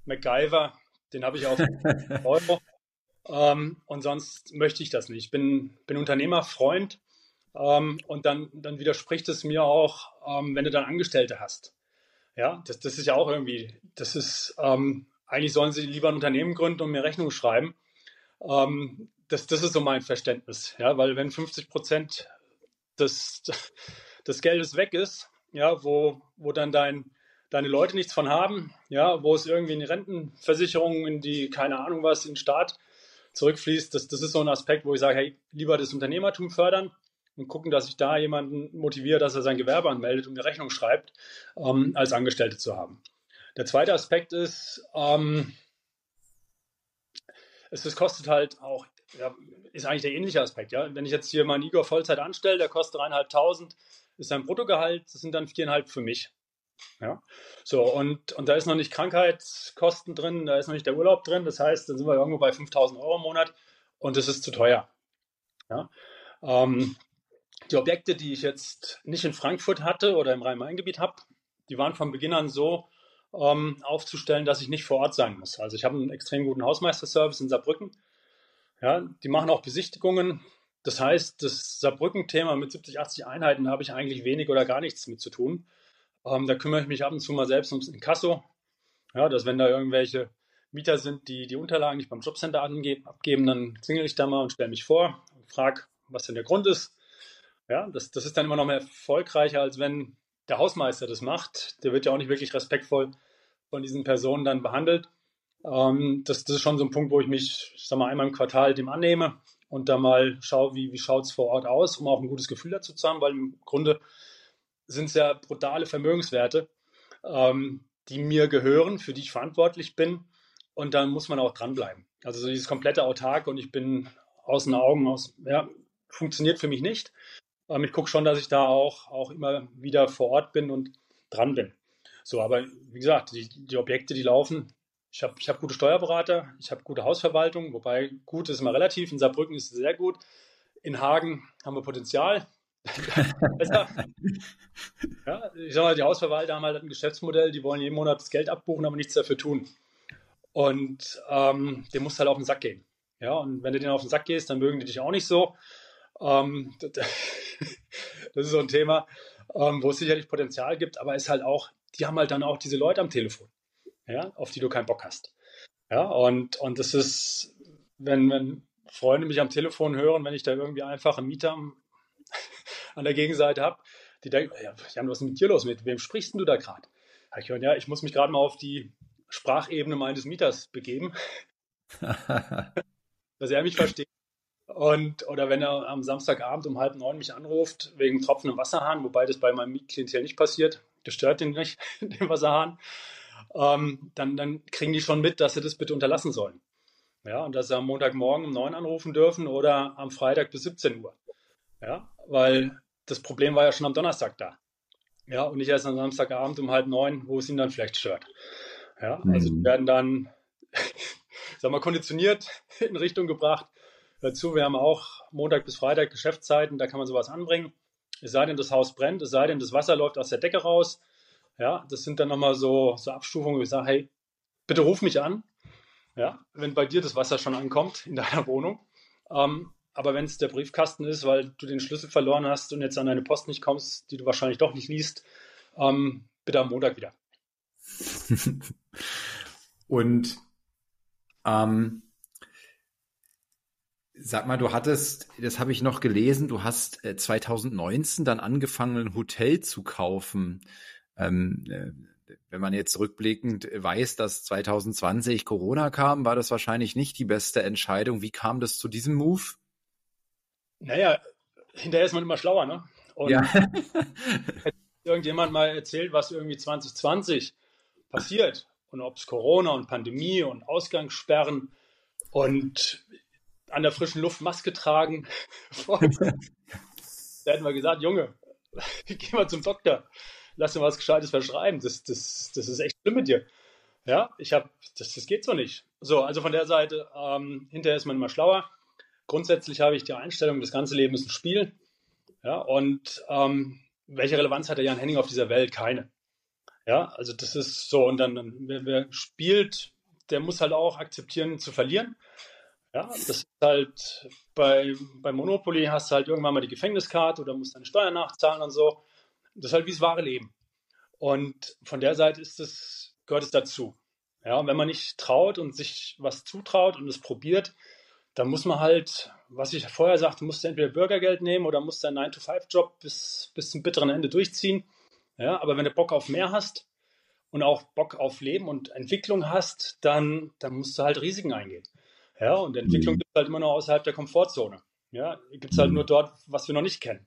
Speaker 3: MacGyver. Den habe ich auf Euro. Ähm, und sonst möchte ich das nicht. Ich bin, bin Unternehmerfreund. Ähm, und dann, dann widerspricht es mir auch, ähm, wenn du dann Angestellte hast. Ja, das, das ist ja auch irgendwie, das ist, ähm, eigentlich sollen sie lieber ein Unternehmen gründen und mir Rechnung schreiben. Ähm, das, das ist so mein Verständnis, ja, weil wenn 50 Prozent des, des Geldes weg ist, ja, wo, wo dann dein, deine Leute nichts von haben, ja, wo es irgendwie in die Rentenversicherung, in die, keine Ahnung was, in den Staat zurückfließt, das, das ist so ein Aspekt, wo ich sage, hey, lieber das Unternehmertum fördern und gucken, dass ich da jemanden motiviere, dass er sein Gewerbe anmeldet und eine Rechnung schreibt, ähm, als Angestellte zu haben. Der zweite Aspekt ist, ähm, es, es kostet halt auch, ja, ist eigentlich der ähnliche Aspekt. Ja? Wenn ich jetzt hier meinen Igor Vollzeit anstelle, der kostet dreieinhalbtausend, ist sein Bruttogehalt, das sind dann viereinhalb für mich. Ja, so und, und da ist noch nicht Krankheitskosten drin, da ist noch nicht der Urlaub drin, das heißt, dann sind wir irgendwo bei 5000 Euro im Monat und das ist zu teuer. Ja, ähm, die Objekte, die ich jetzt nicht in Frankfurt hatte oder im Rhein-Main-Gebiet habe, die waren von Beginn an so, ähm, aufzustellen, dass ich nicht vor Ort sein muss. Also ich habe einen extrem guten Hausmeisterservice in Saarbrücken. Ja, die machen auch Besichtigungen. Das heißt, das Saarbrücken-Thema mit 70, 80 Einheiten habe ich eigentlich wenig oder gar nichts mit zu tun. Ähm, da kümmere ich mich ab und zu mal selbst ums Inkasso. Ja, dass wenn da irgendwelche Mieter sind, die die Unterlagen nicht beim Jobcenter abgeben, dann klingel ich da mal und stelle mich vor und frage, was denn der Grund ist. Ja, das, das ist dann immer noch mehr erfolgreicher, als wenn der Hausmeister das macht, der wird ja auch nicht wirklich respektvoll von diesen Personen dann behandelt. Ähm, das, das, ist schon so ein Punkt, wo ich mich, ich sag mal, einmal im Quartal dem annehme und da mal schaue, wie, wie schaut es vor Ort aus, um auch ein gutes Gefühl dazu zu haben, weil im Grunde sind es ja brutale Vermögenswerte, ähm, die mir gehören, für die ich verantwortlich bin. Und dann muss man auch dranbleiben. Also so dieses komplette Autark und ich bin aus den Augen, aus, ja, funktioniert für mich nicht. Ähm, ich gucke schon, dass ich da auch, auch immer wieder vor Ort bin und dran bin. So, aber wie gesagt, die, die Objekte, die laufen. Ich habe ich hab gute Steuerberater, ich habe gute Hausverwaltung, wobei gut ist immer relativ. In Saarbrücken ist es sehr gut. In Hagen haben wir Potenzial. ja, ich sag mal, die Hausverwalter haben halt ein Geschäftsmodell, die wollen jeden Monat das Geld abbuchen, aber nichts dafür tun. Und ähm, dem musst halt auf den Sack gehen. Ja, und wenn du denen auf den Sack gehst, dann mögen die dich auch nicht so. Ähm, das ist so ein Thema, ähm, wo es sicherlich Potenzial gibt, aber ist halt auch, die haben halt dann auch diese Leute am Telefon, ja, auf die du keinen Bock hast. Ja, und, und das ist, wenn, wenn Freunde mich am Telefon hören, wenn ich da irgendwie einfach einen Mieter an der Gegenseite habe, die denken, ja, Jan, was ist mit dir los? Mit wem sprichst du da gerade? Ich höre, ja, ich muss mich gerade mal auf die Sprachebene meines Mieters begeben, dass er mich versteht. Und, oder wenn er am Samstagabend um halb neun mich anruft, wegen tropfendem Wasserhahn, wobei das bei meinem Mietklientel nicht passiert, das stört den nicht, den Wasserhahn, ähm, dann, dann kriegen die schon mit, dass sie das bitte unterlassen sollen. Ja, und dass sie am Montagmorgen um neun anrufen dürfen oder am Freitag bis 17 Uhr. Ja, weil das Problem war ja schon am Donnerstag da. Ja, und nicht erst am Samstagabend um halb neun, wo es ihn dann vielleicht stört. Ja, also mhm. werden dann, sagen wir, konditioniert in Richtung gebracht. Dazu, wir haben auch Montag bis Freitag Geschäftszeiten, da kann man sowas anbringen. Es sei denn, das Haus brennt, es sei denn, das Wasser läuft aus der Decke raus. Ja, das sind dann nochmal so, so Abstufungen, wo ich sage, hey, bitte ruf mich an. Ja, wenn bei dir das Wasser schon ankommt in deiner Wohnung. Ähm, aber wenn es der Briefkasten ist, weil du den Schlüssel verloren hast und jetzt an deine Post nicht kommst, die du wahrscheinlich doch nicht liest, ähm, bitte am Montag wieder.
Speaker 2: und ähm, sag mal, du hattest, das habe ich noch gelesen, du hast 2019 äh, dann angefangen, ein Hotel zu kaufen. Ähm, äh, wenn man jetzt rückblickend weiß, dass 2020 Corona kam, war das wahrscheinlich nicht die beste Entscheidung. Wie kam das zu diesem Move?
Speaker 3: Naja, hinterher ist man immer schlauer, ne? Und ja. irgendjemand mal erzählt, was irgendwie 2020 passiert und ob es Corona und Pandemie und Ausgangssperren und an der frischen Luft Maske tragen. da hätten wir gesagt, Junge, geh mal zum Doktor, lass dir was Gescheites verschreiben. Das, das, das ist echt schlimm mit dir. Ja, ich habe, das, das geht so nicht. So, also von der Seite, ähm, hinterher ist man immer schlauer. Grundsätzlich habe ich die Einstellung, das ganze Leben ist ein Spiel. Ja, und ähm, welche Relevanz hat der Jan Henning auf dieser Welt? Keine. Ja, also das ist so. Und dann, wer, wer spielt, der muss halt auch akzeptieren zu verlieren. Ja, das ist halt bei, bei Monopoly hast du halt irgendwann mal die Gefängniskarte oder musst deine Steuern nachzahlen und so. Das ist halt wie das wahre Leben. Und von der Seite ist es, gehört es dazu. Ja, und wenn man nicht traut und sich was zutraut und es probiert, dann muss man halt, was ich vorher sagte, musst du entweder Bürgergeld nehmen oder musst deinen 9-to-5-Job bis, bis zum bitteren Ende durchziehen. Ja, aber wenn du Bock auf mehr hast und auch Bock auf Leben und Entwicklung hast, dann, dann musst du halt Risiken eingehen. Ja, und Entwicklung mhm. gibt es halt immer nur außerhalb der Komfortzone. Ja, gibt es halt mhm. nur dort, was wir noch nicht kennen.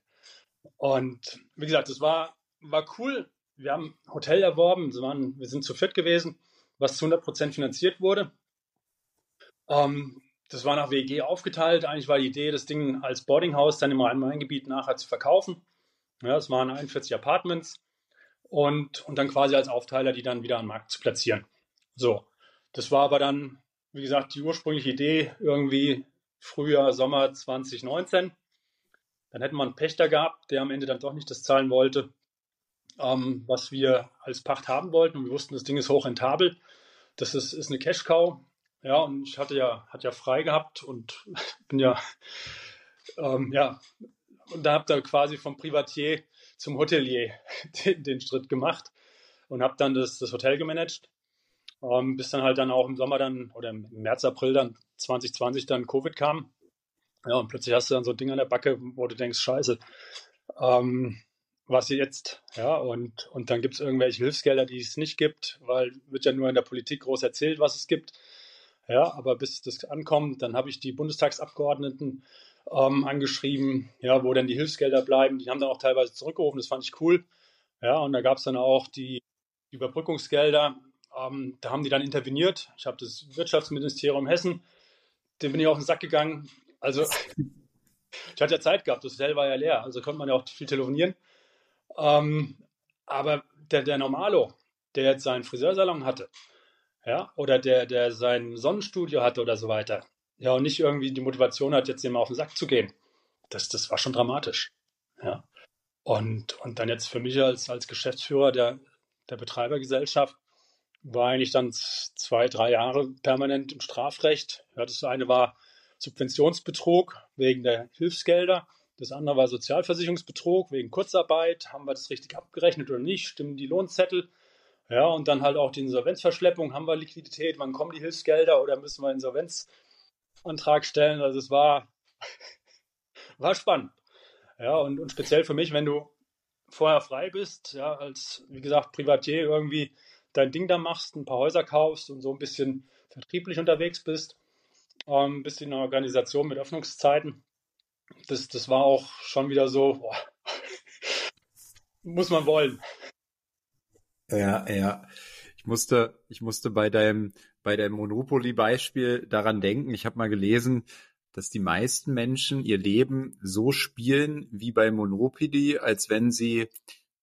Speaker 3: Und wie gesagt, es war, war cool. Wir haben ein Hotel erworben, wir, waren, wir sind zu fit gewesen, was zu 100% finanziert wurde. Ähm, das war nach WG aufgeteilt. Eigentlich war die Idee, das Ding als Boardinghaus dann im Rhein-Main-Gebiet nachher zu verkaufen. Ja, es waren 41 Apartments und, und dann quasi als Aufteiler die dann wieder am Markt zu platzieren. So, das war aber dann, wie gesagt, die ursprüngliche Idee irgendwie Frühjahr, Sommer 2019. Dann hätten wir einen Pächter gehabt, der am Ende dann doch nicht das zahlen wollte, ähm, was wir als Pacht haben wollten. Und wir wussten, das Ding ist hochrentabel. Das ist, ist eine Cash-Cow. Ja, und ich hatte ja, hatte ja frei gehabt und bin ja, ähm, ja, und da habt ihr quasi vom Privatier zum Hotelier den, den Schritt gemacht und habe dann das, das Hotel gemanagt. Ähm, bis dann halt dann auch im Sommer dann oder im März, April dann 2020 dann Covid kam. Ja, und plötzlich hast du dann so ein Ding an der Backe, wo du denkst, scheiße, ähm, was jetzt, ja, und, und dann gibt es irgendwelche Hilfsgelder, die es nicht gibt, weil wird ja nur in der Politik groß erzählt, was es gibt. Ja, aber bis das ankommt, dann habe ich die Bundestagsabgeordneten ähm, angeschrieben, ja, wo denn die Hilfsgelder bleiben. Die haben dann auch teilweise zurückgerufen, das fand ich cool. Ja, und da gab es dann auch die Überbrückungsgelder. Ähm, da haben die dann interveniert. Ich habe das Wirtschaftsministerium Hessen, dem bin ich auf den Sack gegangen. Also ich hatte ja Zeit gehabt, das Hotel war ja leer, also konnte man ja auch viel telefonieren. Ähm, aber der, der Normalo, der jetzt seinen Friseursalon hatte, ja, oder der, der sein Sonnenstudio hatte oder so weiter, ja, und nicht irgendwie die Motivation hat, jetzt dem auf den Sack zu gehen, das, das war schon dramatisch. Ja. Und, und dann jetzt für mich als, als Geschäftsführer der, der Betreibergesellschaft war eigentlich dann zwei, drei Jahre permanent im Strafrecht. Ja, das eine war Subventionsbetrug wegen der Hilfsgelder. Das andere war Sozialversicherungsbetrug wegen Kurzarbeit. Haben wir das richtig abgerechnet oder nicht? Stimmen die Lohnzettel? Ja, und dann halt auch die Insolvenzverschleppung. Haben wir Liquidität? Wann kommen die Hilfsgelder oder müssen wir Insolvenzantrag stellen? Also es war, war spannend. Ja, und, und speziell für mich, wenn du vorher frei bist, ja, als, wie gesagt, Privatier irgendwie dein Ding da machst, ein paar Häuser kaufst und so ein bisschen vertrieblich unterwegs bist, ähm, ein bisschen eine Organisation mit Öffnungszeiten, das, das war auch schon wieder so, boah, muss man wollen.
Speaker 2: Ja, ja. Ich musste, ich musste bei deinem, bei deinem Monopoly-Beispiel daran denken. Ich habe mal gelesen, dass die meisten Menschen ihr Leben so spielen wie bei Monopoly, als wenn sie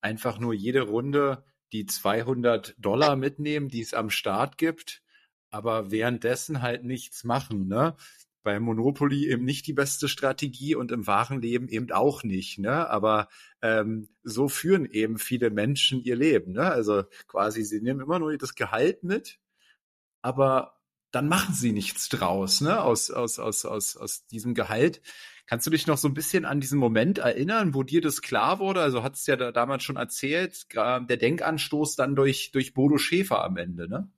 Speaker 2: einfach nur jede Runde die 200 Dollar mitnehmen, die es am Start gibt, aber währenddessen halt nichts machen, ne? bei Monopoly eben nicht die beste Strategie und im wahren Leben eben auch nicht. Ne? Aber ähm, so führen eben viele Menschen ihr Leben. Ne? Also quasi, sie nehmen immer nur das Gehalt mit, aber dann machen sie nichts draus, ne, aus, aus, aus, aus, aus diesem Gehalt. Kannst du dich noch so ein bisschen an diesen Moment erinnern, wo dir das klar wurde? Also hat es ja da damals schon erzählt, der Denkanstoß dann durch, durch Bodo Schäfer am Ende, ne?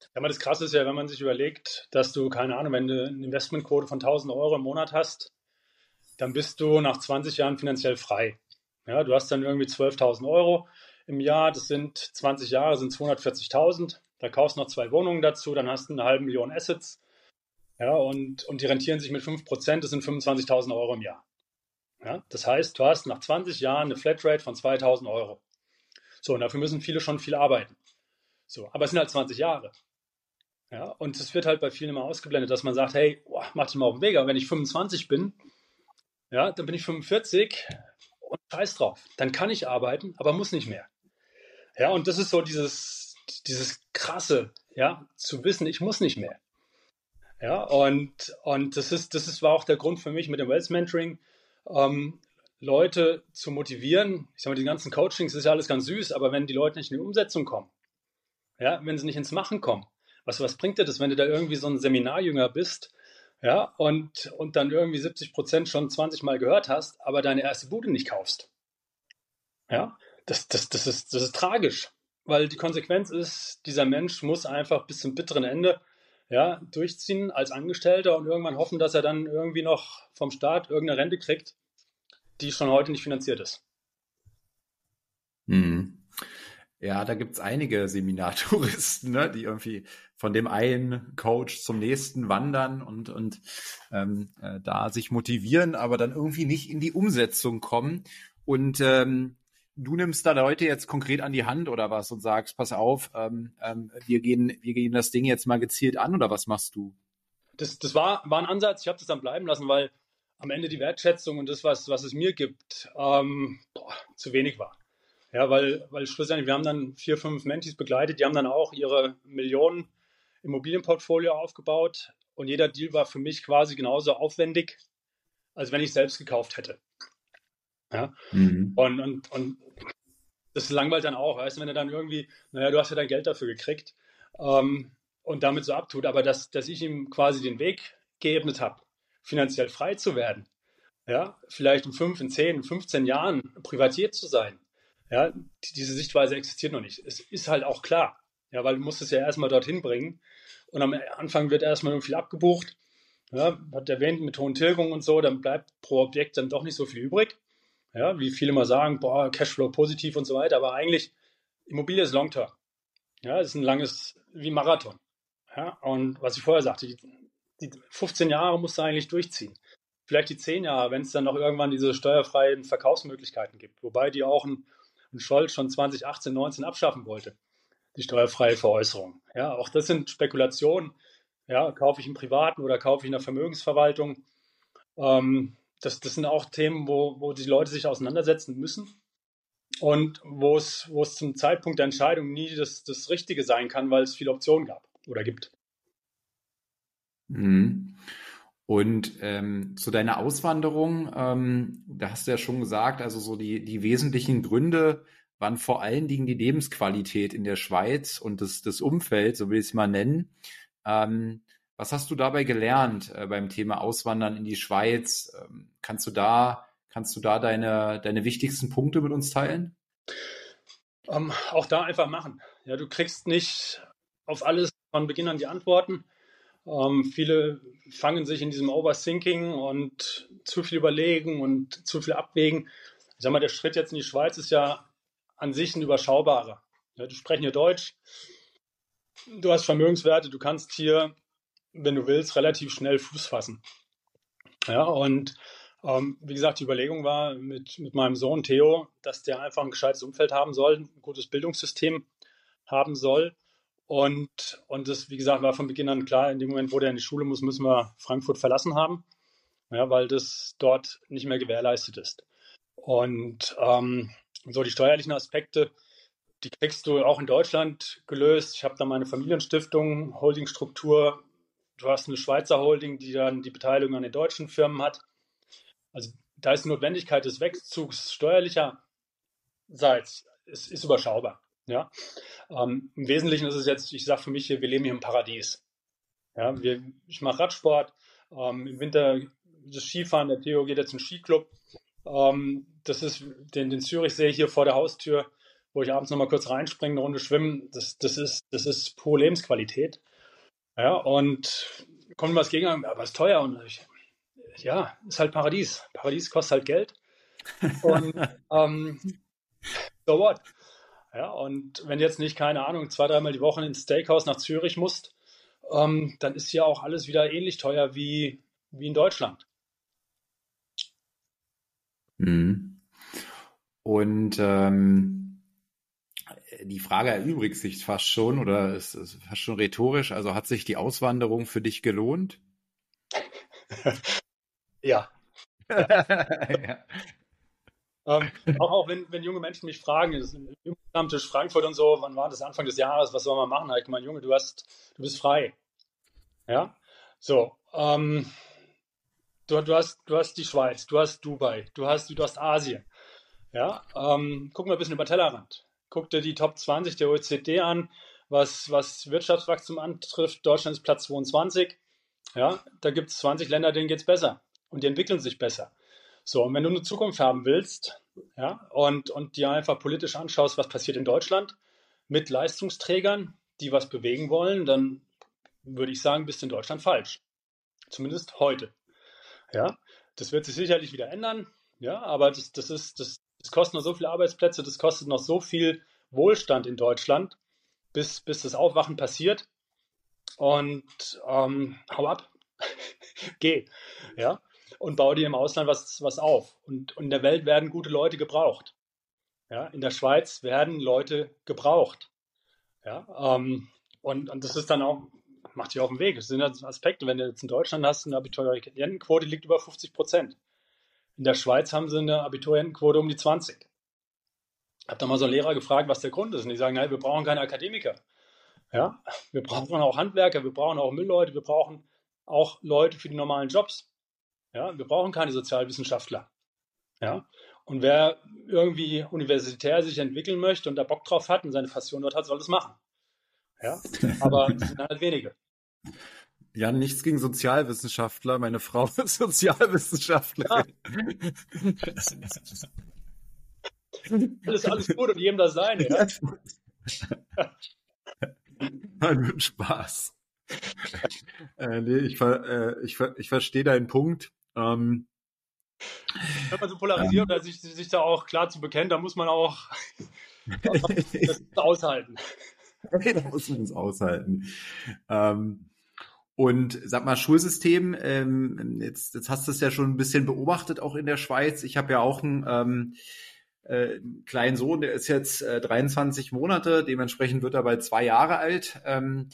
Speaker 3: Ja, aber das Krasse ist ja, wenn man sich überlegt, dass du, keine Ahnung, wenn du eine Investmentquote von 1000 Euro im Monat hast, dann bist du nach 20 Jahren finanziell frei. Ja, du hast dann irgendwie 12.000 Euro im Jahr, das sind 20 Jahre, sind 240.000. Da kaufst du noch zwei Wohnungen dazu, dann hast du eine halbe Million Assets. Ja, und, und die rentieren sich mit 5%, das sind 25.000 Euro im Jahr. Ja, das heißt, du hast nach 20 Jahren eine Flatrate von 2.000 Euro. So, und dafür müssen viele schon viel arbeiten. So, aber es sind halt 20 Jahre. Ja, und es wird halt bei vielen immer ausgeblendet, dass man sagt, hey, boah, mach dich mal auf den Weg, aber wenn ich 25 bin, ja, dann bin ich 45 und scheiß drauf. Dann kann ich arbeiten, aber muss nicht mehr. Ja, und das ist so dieses, dieses krasse, ja, zu wissen, ich muss nicht mehr. Ja, und, und das ist, das ist, war auch der Grund für mich mit dem Wealth Mentoring, ähm, Leute zu motivieren. Ich sage mal, die ganzen Coachings ist ja alles ganz süß, aber wenn die Leute nicht in die Umsetzung kommen, ja, wenn sie nicht ins Machen kommen, was, was bringt dir das, wenn du da irgendwie so ein Seminarjünger bist, ja, und, und dann irgendwie 70 Prozent schon 20 Mal gehört hast, aber deine erste Bude nicht kaufst? Ja, das, das, das, ist, das ist tragisch, weil die Konsequenz ist, dieser Mensch muss einfach bis zum bitteren Ende ja, durchziehen als Angestellter und irgendwann hoffen, dass er dann irgendwie noch vom Staat irgendeine Rente kriegt, die schon heute nicht finanziert ist.
Speaker 2: Mhm. Ja, da gibt's einige Seminartouristen, ne, die irgendwie von dem einen Coach zum nächsten wandern und, und ähm, äh, da sich motivieren, aber dann irgendwie nicht in die Umsetzung kommen. Und ähm, du nimmst da Leute jetzt konkret an die Hand oder was und sagst, pass auf, ähm, ähm, wir, gehen, wir gehen das Ding jetzt mal gezielt an oder was machst du?
Speaker 3: Das, das war, war ein Ansatz, ich habe das dann bleiben lassen, weil am Ende die Wertschätzung und das, was, was es mir gibt, ähm, boah, zu wenig war. Ja, weil, weil schlussendlich, wir haben dann vier, fünf Mentis begleitet, die haben dann auch ihre Millionen Immobilienportfolio aufgebaut und jeder Deal war für mich quasi genauso aufwendig, als wenn ich selbst gekauft hätte. Ja, mhm. und, und, und das langweilt dann auch, weißt du, wenn du dann irgendwie, naja, du hast ja dein Geld dafür gekriegt ähm, und damit so abtut, aber dass, dass ich ihm quasi den Weg geebnet habe, finanziell frei zu werden, ja, vielleicht in fünf, in zehn, in 15 Jahren privatiert zu sein, ja, diese Sichtweise existiert noch nicht. Es ist halt auch klar, ja, weil du musst es ja erstmal dorthin bringen. Und am Anfang wird erstmal viel abgebucht. Ja, hat erwähnt, mit hohen Tilgungen und so, dann bleibt pro Objekt dann doch nicht so viel übrig. Ja, wie viele immer sagen, boah, Cashflow positiv und so weiter, aber eigentlich Immobilie ist Long-Term. Ja, ist ein langes, wie Marathon. Ja, und was ich vorher sagte, die, die 15 Jahre musst du eigentlich durchziehen. Vielleicht die 10 Jahre, wenn es dann noch irgendwann diese steuerfreien Verkaufsmöglichkeiten gibt. Wobei die auch ein, ein Scholz schon 2018, 19 abschaffen wollte. Die steuerfreie Veräußerung. Ja, auch das sind Spekulationen. Ja, kaufe ich im Privaten oder kaufe ich in der Vermögensverwaltung? Ähm, das, das sind auch Themen, wo, wo die Leute sich auseinandersetzen müssen und wo es, wo es zum Zeitpunkt der Entscheidung nie das, das Richtige sein kann, weil es viele Optionen gab oder gibt.
Speaker 2: Mhm. Und ähm, zu deiner Auswanderung, ähm, da hast du ja schon gesagt, also so die, die wesentlichen Gründe waren vor allen Dingen die Lebensqualität in der Schweiz und das, das Umfeld, so will ich es mal nennen. Ähm, was hast du dabei gelernt äh, beim Thema Auswandern in die Schweiz? Ähm, kannst du da, kannst du da deine, deine wichtigsten Punkte mit uns teilen?
Speaker 3: Ähm, auch da einfach machen. Ja, du kriegst nicht auf alles von Beginn an die Antworten. Ähm, viele fangen sich in diesem Overthinking und zu viel überlegen und zu viel abwägen. Ich sag mal, der Schritt jetzt in die Schweiz ist ja an sich ein überschaubarer. Ja, du sprechen hier Deutsch, du hast Vermögenswerte, du kannst hier wenn du willst, relativ schnell Fuß fassen. Ja, und ähm, wie gesagt, die Überlegung war mit, mit meinem Sohn Theo, dass der einfach ein gescheites Umfeld haben soll, ein gutes Bildungssystem haben soll. Und, und das, wie gesagt, war von Beginn an klar, in dem Moment, wo der in die Schule muss, müssen wir Frankfurt verlassen haben, ja, weil das dort nicht mehr gewährleistet ist. Und ähm, so die steuerlichen Aspekte, die kriegst du auch in Deutschland gelöst. Ich habe da meine Familienstiftung, Holdingstruktur Du hast eine Schweizer Holding, die dann die Beteiligung an den deutschen Firmen hat. Also da ist die Notwendigkeit des Wegzugs steuerlicherseits ist, ist überschaubar. Ja? Ähm, Im Wesentlichen ist es jetzt, ich sage für mich hier, wir leben hier im Paradies. Ja, wir, ich mache Radsport, ähm, im Winter das Skifahren, der Theo geht jetzt in den Skiclub. Ähm, das ist den, den Zürichsee hier vor der Haustür, wo ich abends nochmal kurz reinspringe, eine Runde schwimmen. Das, das, ist, das ist pure Lebensqualität. Ja, und kommt was gegen, aber ist teuer. Und ich, ja, ist halt Paradies. Paradies kostet halt Geld. Und ähm, so what? Ja, und wenn jetzt nicht, keine Ahnung, zwei, dreimal die Woche ins Steakhouse nach Zürich musst, ähm, dann ist ja auch alles wieder ähnlich teuer wie, wie in Deutschland.
Speaker 2: Mhm. Und ähm, die Frage erübrigt sich fast schon oder ist, ist fast schon rhetorisch. Also hat sich die Auswanderung für dich gelohnt?
Speaker 3: ja. ja. Ähm, auch, auch wenn, wenn junge Menschen mich fragen, im Stammtisch Frankfurt und so, wann war das Anfang des Jahres, was soll man machen? Ich meine, Junge, du hast, du bist frei. Ja. So, ähm, du, du, hast, du hast die Schweiz, du hast Dubai, du hast Südostasien. Ja, ähm, gucken wir ein bisschen über Tellerrand guck dir die Top 20 der OECD an, was, was Wirtschaftswachstum antrifft. Deutschland ist Platz 22. Ja, da gibt es 20 Länder, denen geht es besser und die entwickeln sich besser. So, und wenn du eine Zukunft haben willst, ja, und, und dir einfach politisch anschaust, was passiert in Deutschland mit Leistungsträgern, die was bewegen wollen, dann würde ich sagen, bist du in Deutschland falsch. Zumindest heute. Ja, das wird sich sicherlich wieder ändern. Ja, aber das, das ist, das, das kostet noch so viele Arbeitsplätze, das kostet noch so viel Wohlstand in Deutschland, bis, bis das Aufwachen passiert. Und ähm, hau ab, geh, ja, und bau dir im Ausland was, was auf. Und, und in der Welt werden gute Leute gebraucht. Ja, in der Schweiz werden Leute gebraucht. Ja, ähm, und, und das ist dann auch, macht dich auf den Weg. Das sind Aspekte, wenn du jetzt in Deutschland hast, eine Abiturientenquote liegt über 50 Prozent. In der Schweiz haben sie eine Abiturientenquote um die 20. Ich habe da mal so einen Lehrer gefragt, was der Grund ist. Und die sagen, nein, wir brauchen keine Akademiker. Ja, wir brauchen auch Handwerker, wir brauchen auch Müllleute, wir brauchen auch Leute für die normalen Jobs. Ja, wir brauchen keine Sozialwissenschaftler. Ja, und wer irgendwie universitär sich entwickeln möchte und da Bock drauf hat und seine Passion dort hat, soll das machen. Ja, aber es sind halt wenige.
Speaker 2: Ja, nichts gegen Sozialwissenschaftler. Meine Frau ist Sozialwissenschaftlerin.
Speaker 3: Alles, alles gut und jedem das seine, ja?
Speaker 2: Nein, Spaß. äh, nee, ich, ver, äh, ich, ver, ich verstehe deinen Punkt. Ähm,
Speaker 3: Wenn man so polarisiert oder sich, sich da auch klar zu bekennen, da muss man auch das aushalten.
Speaker 2: da muss man es aushalten. Ähm, und sag mal, Schulsystem, ähm, jetzt, jetzt hast du es ja schon ein bisschen beobachtet, auch in der Schweiz. Ich habe ja auch einen ähm, äh, kleinen Sohn, der ist jetzt äh, 23 Monate, dementsprechend wird er bald zwei Jahre alt. Ähm,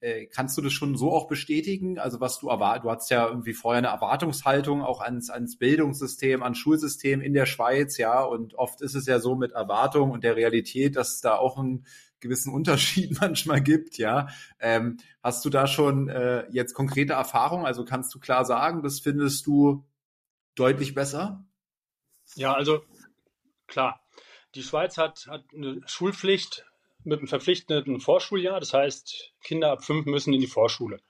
Speaker 2: äh, kannst du das schon so auch bestätigen? Also was du erwartest, du hast ja irgendwie vorher eine Erwartungshaltung auch ans, ans Bildungssystem, ans Schulsystem in der Schweiz, ja, und oft ist es ja so mit Erwartung und der Realität, dass da auch ein gewissen Unterschied manchmal gibt, ja. Ähm, hast du da schon äh, jetzt konkrete Erfahrungen? Also kannst du klar sagen, das findest du deutlich besser?
Speaker 3: Ja, also klar. Die Schweiz hat, hat eine Schulpflicht mit einem verpflichtenden Vorschuljahr. Das heißt, Kinder ab fünf müssen in die Vorschule.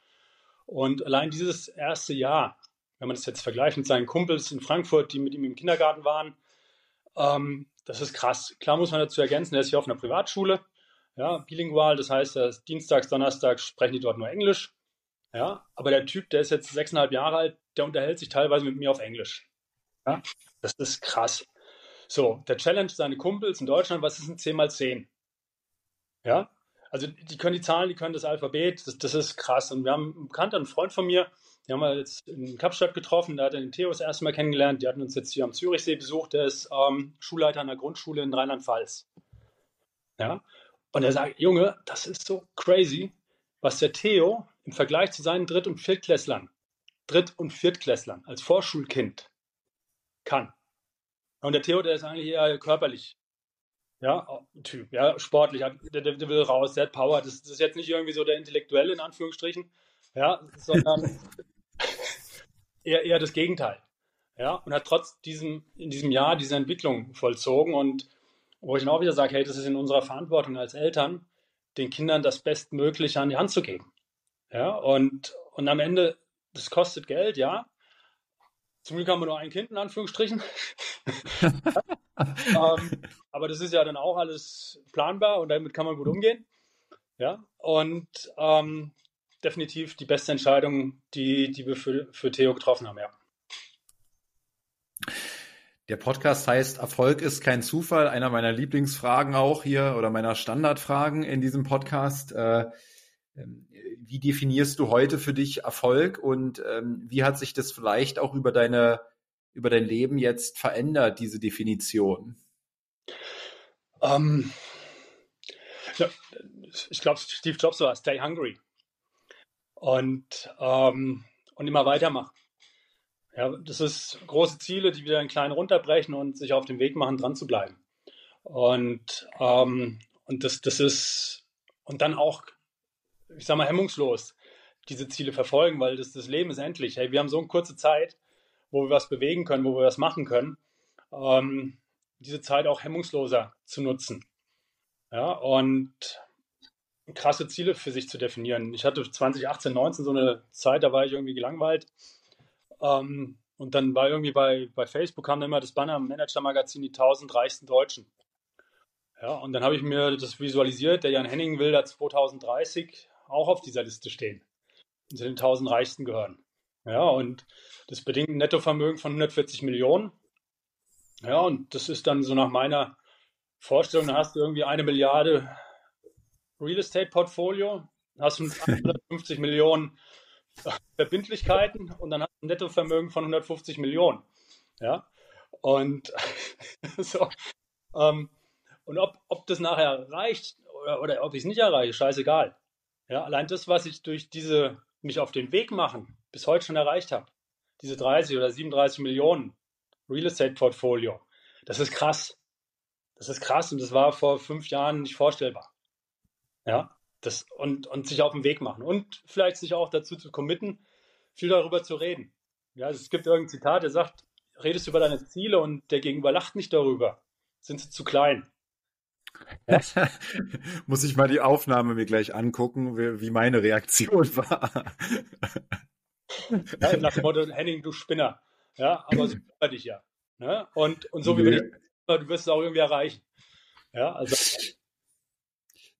Speaker 3: Und allein dieses erste Jahr, wenn man das jetzt vergleicht mit seinen Kumpels in Frankfurt, die mit ihm im Kindergarten waren, ähm, das ist krass. Klar muss man dazu ergänzen, er ist hier auf einer Privatschule ja, bilingual, das heißt, dass dienstags, donnerstags sprechen die dort nur Englisch. Ja, aber der Typ, der ist jetzt sechseinhalb Jahre alt, der unterhält sich teilweise mit mir auf Englisch. Ja, das ist krass. So, der Challenge seine Kumpels in Deutschland, was ist ein 10 mal 10? Ja, also die können die Zahlen, die können das Alphabet, das, das ist krass. Und wir haben einen Bekannten, einen Freund von mir, die haben wir jetzt in Kapstadt getroffen, da hat er den Theo das erste Mal kennengelernt, die hatten uns jetzt hier am Zürichsee besucht, der ist ähm, Schulleiter einer Grundschule in Rheinland-Pfalz. Ja, und er sagt, Junge, das ist so crazy, was der Theo im Vergleich zu seinen Dritt- und Viertklässlern, Dritt- und Viertklässlern als Vorschulkind kann. Und der Theo, der ist eigentlich eher körperlich, ja, Typ, ja, sportlich, der, der, will raus, der hat Power. Das, das, ist jetzt nicht irgendwie so der Intellektuelle in Anführungsstrichen, ja, sondern eher, eher das Gegenteil. Ja, und hat trotz diesem, in diesem Jahr diese Entwicklung vollzogen und wo ich dann auch wieder sage, hey, das ist in unserer Verantwortung als Eltern, den Kindern das Bestmögliche an die Hand zu geben. Ja, und, und am Ende, das kostet Geld, ja. Zum Glück haben wir nur ein Kind, in Anführungsstrichen. ähm, aber das ist ja dann auch alles planbar und damit kann man gut umgehen. Ja, und ähm, definitiv die beste Entscheidung, die, die wir für, für Theo getroffen haben, ja.
Speaker 2: Der Podcast heißt Erfolg ist kein Zufall, einer meiner Lieblingsfragen auch hier oder meiner Standardfragen in diesem Podcast. Äh, ähm, wie definierst du heute für dich Erfolg und ähm, wie hat sich das vielleicht auch über deine über dein Leben jetzt verändert, diese Definition?
Speaker 3: Um, ähm, ja, ich glaube, Steve Jobs war Stay Hungry und, um, und immer weitermachen. Ja, das ist große Ziele, die wieder in klein runterbrechen und sich auf den Weg machen, dran zu bleiben. Und, ähm, und das, das ist, und dann auch, ich sag mal, hemmungslos diese Ziele verfolgen, weil das, das Leben ist endlich. Hey, wir haben so eine kurze Zeit, wo wir was bewegen können, wo wir was machen können. Ähm, diese Zeit auch hemmungsloser zu nutzen. Ja, und krasse Ziele für sich zu definieren. Ich hatte 2018, 19 so eine Zeit, da war ich irgendwie gelangweilt ähm, und dann war irgendwie bei, bei Facebook kam dann immer das Banner im Manager-Magazin die 1000 reichsten Deutschen. Ja, und dann habe ich mir das visualisiert. Der Jan Henning will da 2030 auch auf dieser Liste stehen und zu den 1000 reichsten gehören. Ja, und das bedingt ein Nettovermögen von 140 Millionen. Ja, und das ist dann so nach meiner Vorstellung, da hast du irgendwie eine Milliarde Real Estate Portfolio, hast du 150 Millionen Verbindlichkeiten und dann hat ein Nettovermögen von 150 Millionen. Ja, und so. Ähm, und ob, ob das nachher reicht oder, oder ob ich es nicht erreiche, scheißegal. Ja, allein das, was ich durch diese mich auf den Weg machen bis heute schon erreicht habe, diese 30 oder 37 Millionen Real Estate Portfolio, das ist krass. Das ist krass und das war vor fünf Jahren nicht vorstellbar. Ja, das, und, und sich auf den Weg machen und vielleicht sich auch dazu zu committen, viel darüber zu reden. Ja, es gibt irgendein Zitat, der sagt, redest über deine Ziele und der Gegenüber lacht nicht darüber. Sind sie zu klein?
Speaker 2: Ja? Muss ich mal die Aufnahme mir gleich angucken, wie, wie meine Reaktion war.
Speaker 3: ja, nach dem Motto, Henning, du Spinner. Ja, aber so bei dich ja. Ne? Und, und so wie nee. wir du wirst es auch irgendwie erreichen. Ja, also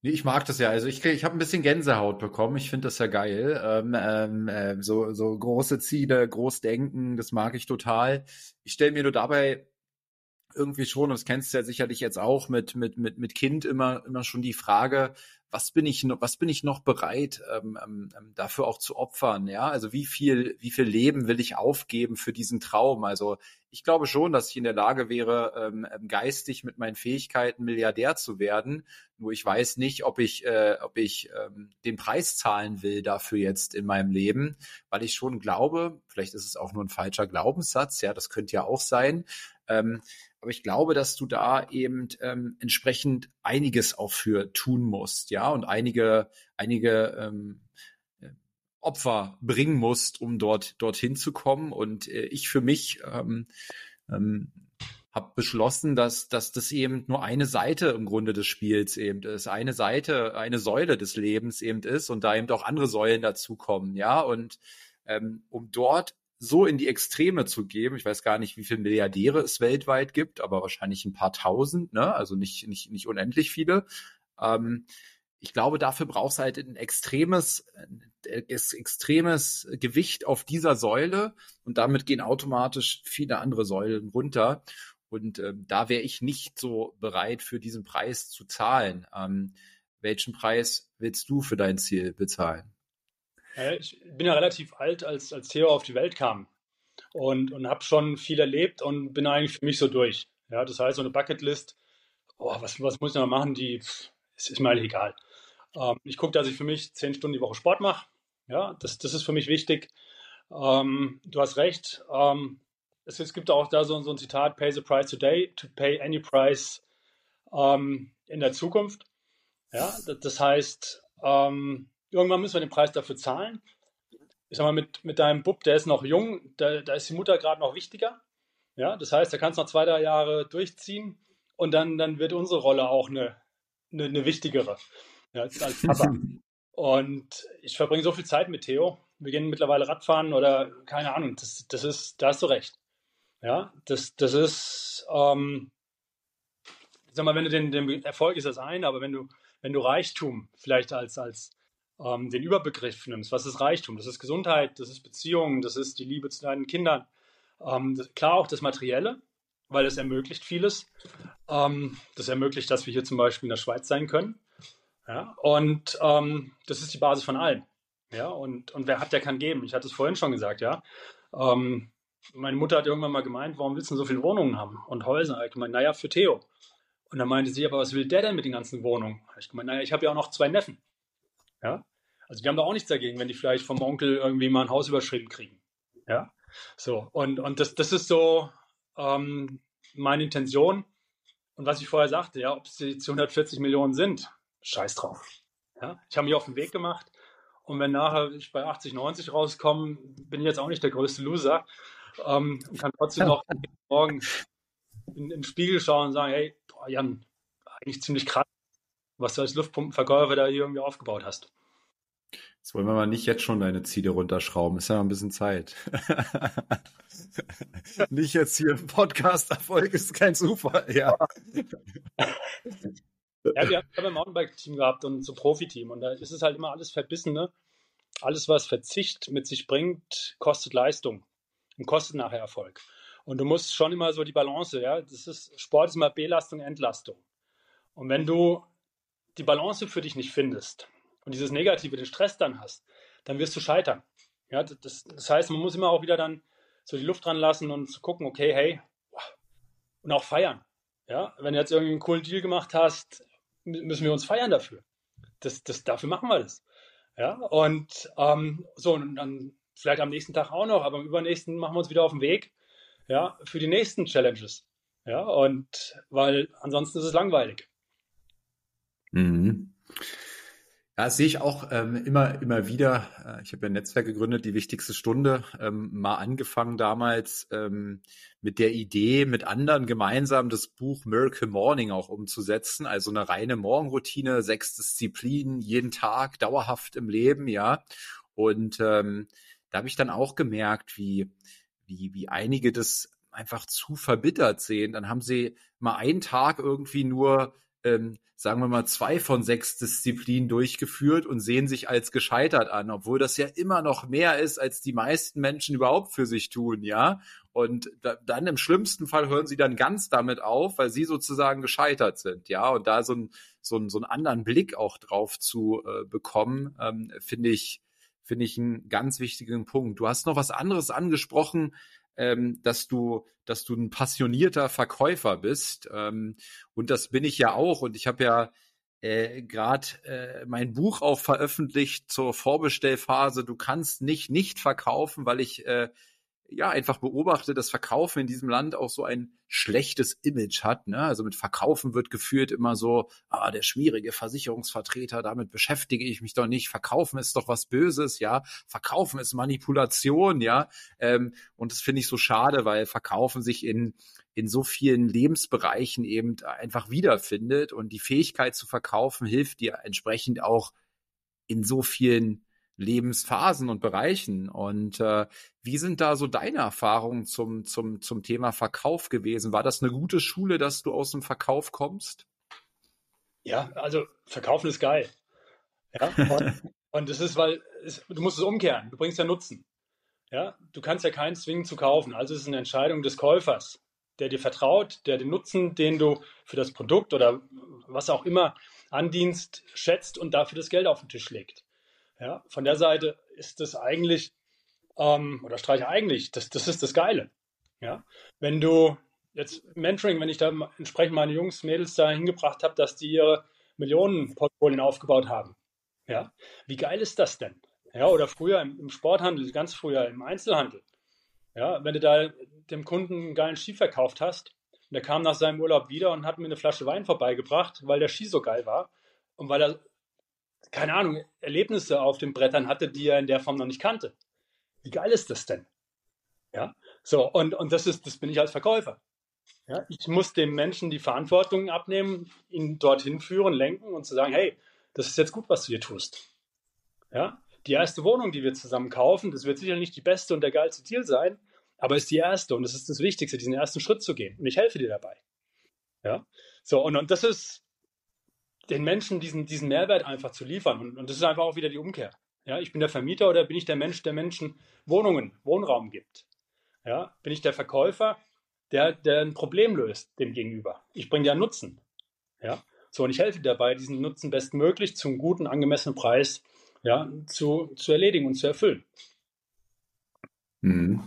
Speaker 2: Ich mag das ja. Also ich, ich habe ein bisschen Gänsehaut bekommen. Ich finde das ja geil. Ähm, ähm, äh, so, so große Ziele, groß denken, das mag ich total. Ich stelle mir nur dabei irgendwie schon, das kennst du ja sicherlich jetzt auch mit, mit, mit, mit Kind immer, immer schon die Frage, was bin ich noch, was bin ich noch bereit, ähm, ähm, ähm, dafür auch zu opfern, ja? Also wie viel, wie viel Leben will ich aufgeben für diesen Traum? Also ich glaube schon, dass ich in der Lage wäre, ähm, ähm, geistig mit meinen Fähigkeiten Milliardär zu werden. Nur ich weiß nicht, ob ich, äh, ob ich ähm, den Preis zahlen will dafür jetzt in meinem Leben, weil ich schon glaube, vielleicht ist es auch nur ein falscher Glaubenssatz, ja, das könnte ja auch sein. Ähm, aber ich glaube, dass du da eben ähm, entsprechend einiges auch für tun musst, ja, und einige, einige ähm, äh, Opfer bringen musst, um dort dorthin zu kommen. Und äh, ich für mich ähm, ähm, habe beschlossen, dass, dass das eben nur eine Seite im Grunde des Spiels eben ist, eine Seite, eine Säule des Lebens eben ist und da eben auch andere Säulen dazukommen, ja. Und ähm, um dort so in die Extreme zu geben. Ich weiß gar nicht, wie viele Milliardäre es weltweit gibt, aber wahrscheinlich ein paar tausend, ne? also nicht, nicht, nicht unendlich viele. Ähm, ich glaube, dafür brauchst du halt ein extremes, äh, extremes Gewicht auf dieser Säule und damit gehen automatisch viele andere Säulen runter. Und ähm, da wäre ich nicht so bereit, für diesen Preis zu zahlen. Ähm, welchen Preis willst du für dein Ziel bezahlen?
Speaker 3: Ich bin ja relativ alt, als, als Theo auf die Welt kam und, und habe schon viel erlebt und bin eigentlich für mich so durch. Ja, das heißt, so eine Bucketlist, oh, was, was muss ich noch machen, die ist, ist mir eigentlich egal. Ähm, ich gucke, dass ich für mich zehn Stunden die Woche Sport mache. Ja, das, das ist für mich wichtig. Ähm, du hast recht. Ähm, es, es, gibt auch da so, so, ein Zitat: Pay the price today to pay any price ähm, in der Zukunft. Ja, das, das heißt, ähm, irgendwann müssen wir den Preis dafür zahlen. Ich sag mal, mit, mit deinem Bub, der ist noch jung, da, da ist die Mutter gerade noch wichtiger. Ja, das heißt, da kannst du noch zwei, drei Jahre durchziehen und dann, dann wird unsere Rolle auch eine, eine, eine wichtigere ja, als, als Papa. und ich verbringe so viel Zeit mit Theo. Wir gehen mittlerweile Radfahren oder keine Ahnung. Das, das ist, da hast du recht. Ja, das, das ist, ähm, ich sag mal, wenn du den, den Erfolg ist das eine, aber wenn du, wenn du Reichtum vielleicht als, als ähm, den Überbegriff nimmst, was ist Reichtum? Das ist Gesundheit, das ist Beziehung, das ist die Liebe zu deinen Kindern. Ähm, das, klar auch das Materielle, weil es ermöglicht vieles. Ähm, das ermöglicht, dass wir hier zum Beispiel in der Schweiz sein können. Ja? Und ähm, das ist die Basis von allem. Ja? Und, und wer hat, der kann geben. Ich hatte es vorhin schon gesagt, ja. Ähm, meine Mutter hat irgendwann mal gemeint, warum willst du so viele Wohnungen haben und Häuser? Ich gemeint, naja, für Theo. Und dann meinte sie, aber was will der denn mit den ganzen Wohnungen? Ich gemeint, naja, ich habe ja auch noch zwei Neffen. Ja? Also die haben da auch nichts dagegen, wenn die vielleicht vom Onkel irgendwie mal ein Haus überschrieben kriegen. Ja. So, und, und das, das ist so ähm, meine Intention. Und was ich vorher sagte, ja, ob es jetzt 140 Millionen sind, scheiß drauf. Ja? Ich habe mich auf den Weg gemacht. Und wenn nachher ich bei 80, 90 rauskomme, bin ich jetzt auch nicht der größte Loser. Ähm, und kann trotzdem noch morgen in, in, den Spiegel schauen und sagen, hey, boah, Jan, eigentlich ziemlich krass, was du als Luftpumpenverkäufer da irgendwie aufgebaut hast.
Speaker 2: Jetzt wollen wir mal nicht jetzt schon deine Ziele runterschrauben. Ist ja noch ein bisschen Zeit. nicht jetzt hier im Podcast. Erfolg ist kein Zufall. Ja.
Speaker 3: ja, wir haben ein Mountainbike-Team gehabt und so Profi-Team. Und da ist es halt immer alles verbissen. Ne? Alles, was Verzicht mit sich bringt, kostet Leistung und kostet nachher Erfolg. Und du musst schon immer so die Balance, ja, das ist, Sport ist immer Belastung, Entlastung. Und wenn du die Balance für dich nicht findest und dieses Negative, den Stress dann hast, dann wirst du scheitern. Ja, das, das heißt, man muss immer auch wieder dann so die Luft dran lassen und gucken, okay, hey, und auch feiern. Ja, wenn du jetzt irgendwie einen coolen Deal gemacht hast, müssen wir uns feiern dafür. Das, das, dafür machen wir das. Ja, und ähm, so, und dann vielleicht am nächsten Tag auch noch, aber am übernächsten machen wir uns wieder auf den Weg, ja, für die nächsten Challenges. Ja, und weil ansonsten ist es langweilig.
Speaker 2: Mhm. Ja, das sehe ich auch ähm, immer, immer wieder. Äh, ich habe ja ein Netzwerk gegründet, die wichtigste Stunde, ähm, mal angefangen damals ähm, mit der Idee, mit anderen gemeinsam das Buch Miracle Morning auch umzusetzen. Also eine reine Morgenroutine, sechs Disziplinen, jeden Tag, dauerhaft im Leben, ja. Und ähm, da habe ich dann auch gemerkt, wie, wie, wie einige das einfach zu verbittert sehen. Dann haben sie mal einen Tag irgendwie nur ähm, sagen wir mal, zwei von sechs Disziplinen durchgeführt und sehen sich als gescheitert an, obwohl das ja immer noch mehr ist, als die meisten Menschen überhaupt für sich tun, ja. Und da, dann im schlimmsten Fall hören sie dann ganz damit auf, weil sie sozusagen gescheitert sind, ja. Und da so, ein, so, ein, so einen anderen Blick auch drauf zu äh, bekommen, ähm, finde ich, finde ich einen ganz wichtigen Punkt. Du hast noch was anderes angesprochen, ähm, dass du, dass du ein passionierter Verkäufer bist. Ähm, und das bin ich ja auch. Und ich habe ja äh, gerade äh, mein Buch auch veröffentlicht zur Vorbestellphase. Du kannst nicht nicht verkaufen, weil ich äh, ja einfach beobachte, dass Verkaufen in diesem Land auch so ein schlechtes Image hat. Ne? Also mit Verkaufen wird geführt immer so, ah, der schmierige Versicherungsvertreter, damit beschäftige ich mich doch nicht. Verkaufen ist doch was Böses, ja. Verkaufen ist Manipulation, ja. Ähm, und das finde ich so schade, weil Verkaufen sich in in so vielen Lebensbereichen eben einfach wiederfindet und die Fähigkeit zu verkaufen hilft dir entsprechend auch in so vielen Lebensphasen und Bereichen. Und äh, wie sind da so deine Erfahrungen zum, zum, zum Thema Verkauf gewesen? War das eine gute Schule, dass du aus dem Verkauf kommst?
Speaker 3: Ja, also Verkaufen ist geil. Ja, und, und das ist, weil es, du musst es umkehren. Du bringst ja Nutzen. Ja, du kannst ja keinen zwingen zu kaufen. Also es ist eine Entscheidung des Käufers, der dir vertraut, der den Nutzen, den du für das Produkt oder was auch immer andienst, schätzt und dafür das Geld auf den Tisch legt. Ja, von der Seite ist das eigentlich, ähm, oder streiche eigentlich, das, das ist das Geile. Ja, wenn du jetzt Mentoring, wenn ich da entsprechend meine Jungs, Mädels da hingebracht habe, dass die ihre Millionenportfolien aufgebaut haben. Ja, wie geil ist das denn? Ja, oder früher im, im Sporthandel, ganz früher im Einzelhandel. Ja, wenn du da dem Kunden einen geilen Ski verkauft hast, und der kam nach seinem Urlaub wieder und hat mir eine Flasche Wein vorbeigebracht, weil der Ski so geil war und weil er keine Ahnung, Erlebnisse auf den Brettern hatte, die er in der Form noch nicht kannte. Wie geil ist das denn? Ja, so, und, und das ist, das bin ich als Verkäufer. Ja, ich muss dem Menschen die Verantwortung abnehmen, ihn dorthin führen, lenken und zu sagen, hey, das ist jetzt gut, was du hier tust. Ja, die erste Wohnung, die wir zusammen kaufen, das wird sicher nicht die beste und der geilste Deal sein, aber ist die erste und es ist das Wichtigste, diesen ersten Schritt zu gehen. Und ich helfe dir dabei. Ja, so, und, und das ist, den Menschen diesen, diesen Mehrwert einfach zu liefern. Und, und das ist einfach auch wieder die Umkehr. Ja, ich bin der Vermieter oder bin ich der Mensch, der Menschen Wohnungen, Wohnraum gibt? Ja, bin ich der Verkäufer, der, der ein Problem löst dem Gegenüber? Ich bringe dir Nutzen. Ja, so und ich helfe dabei, diesen Nutzen bestmöglich zum guten, angemessenen Preis ja, zu, zu erledigen und zu erfüllen.
Speaker 2: Mhm.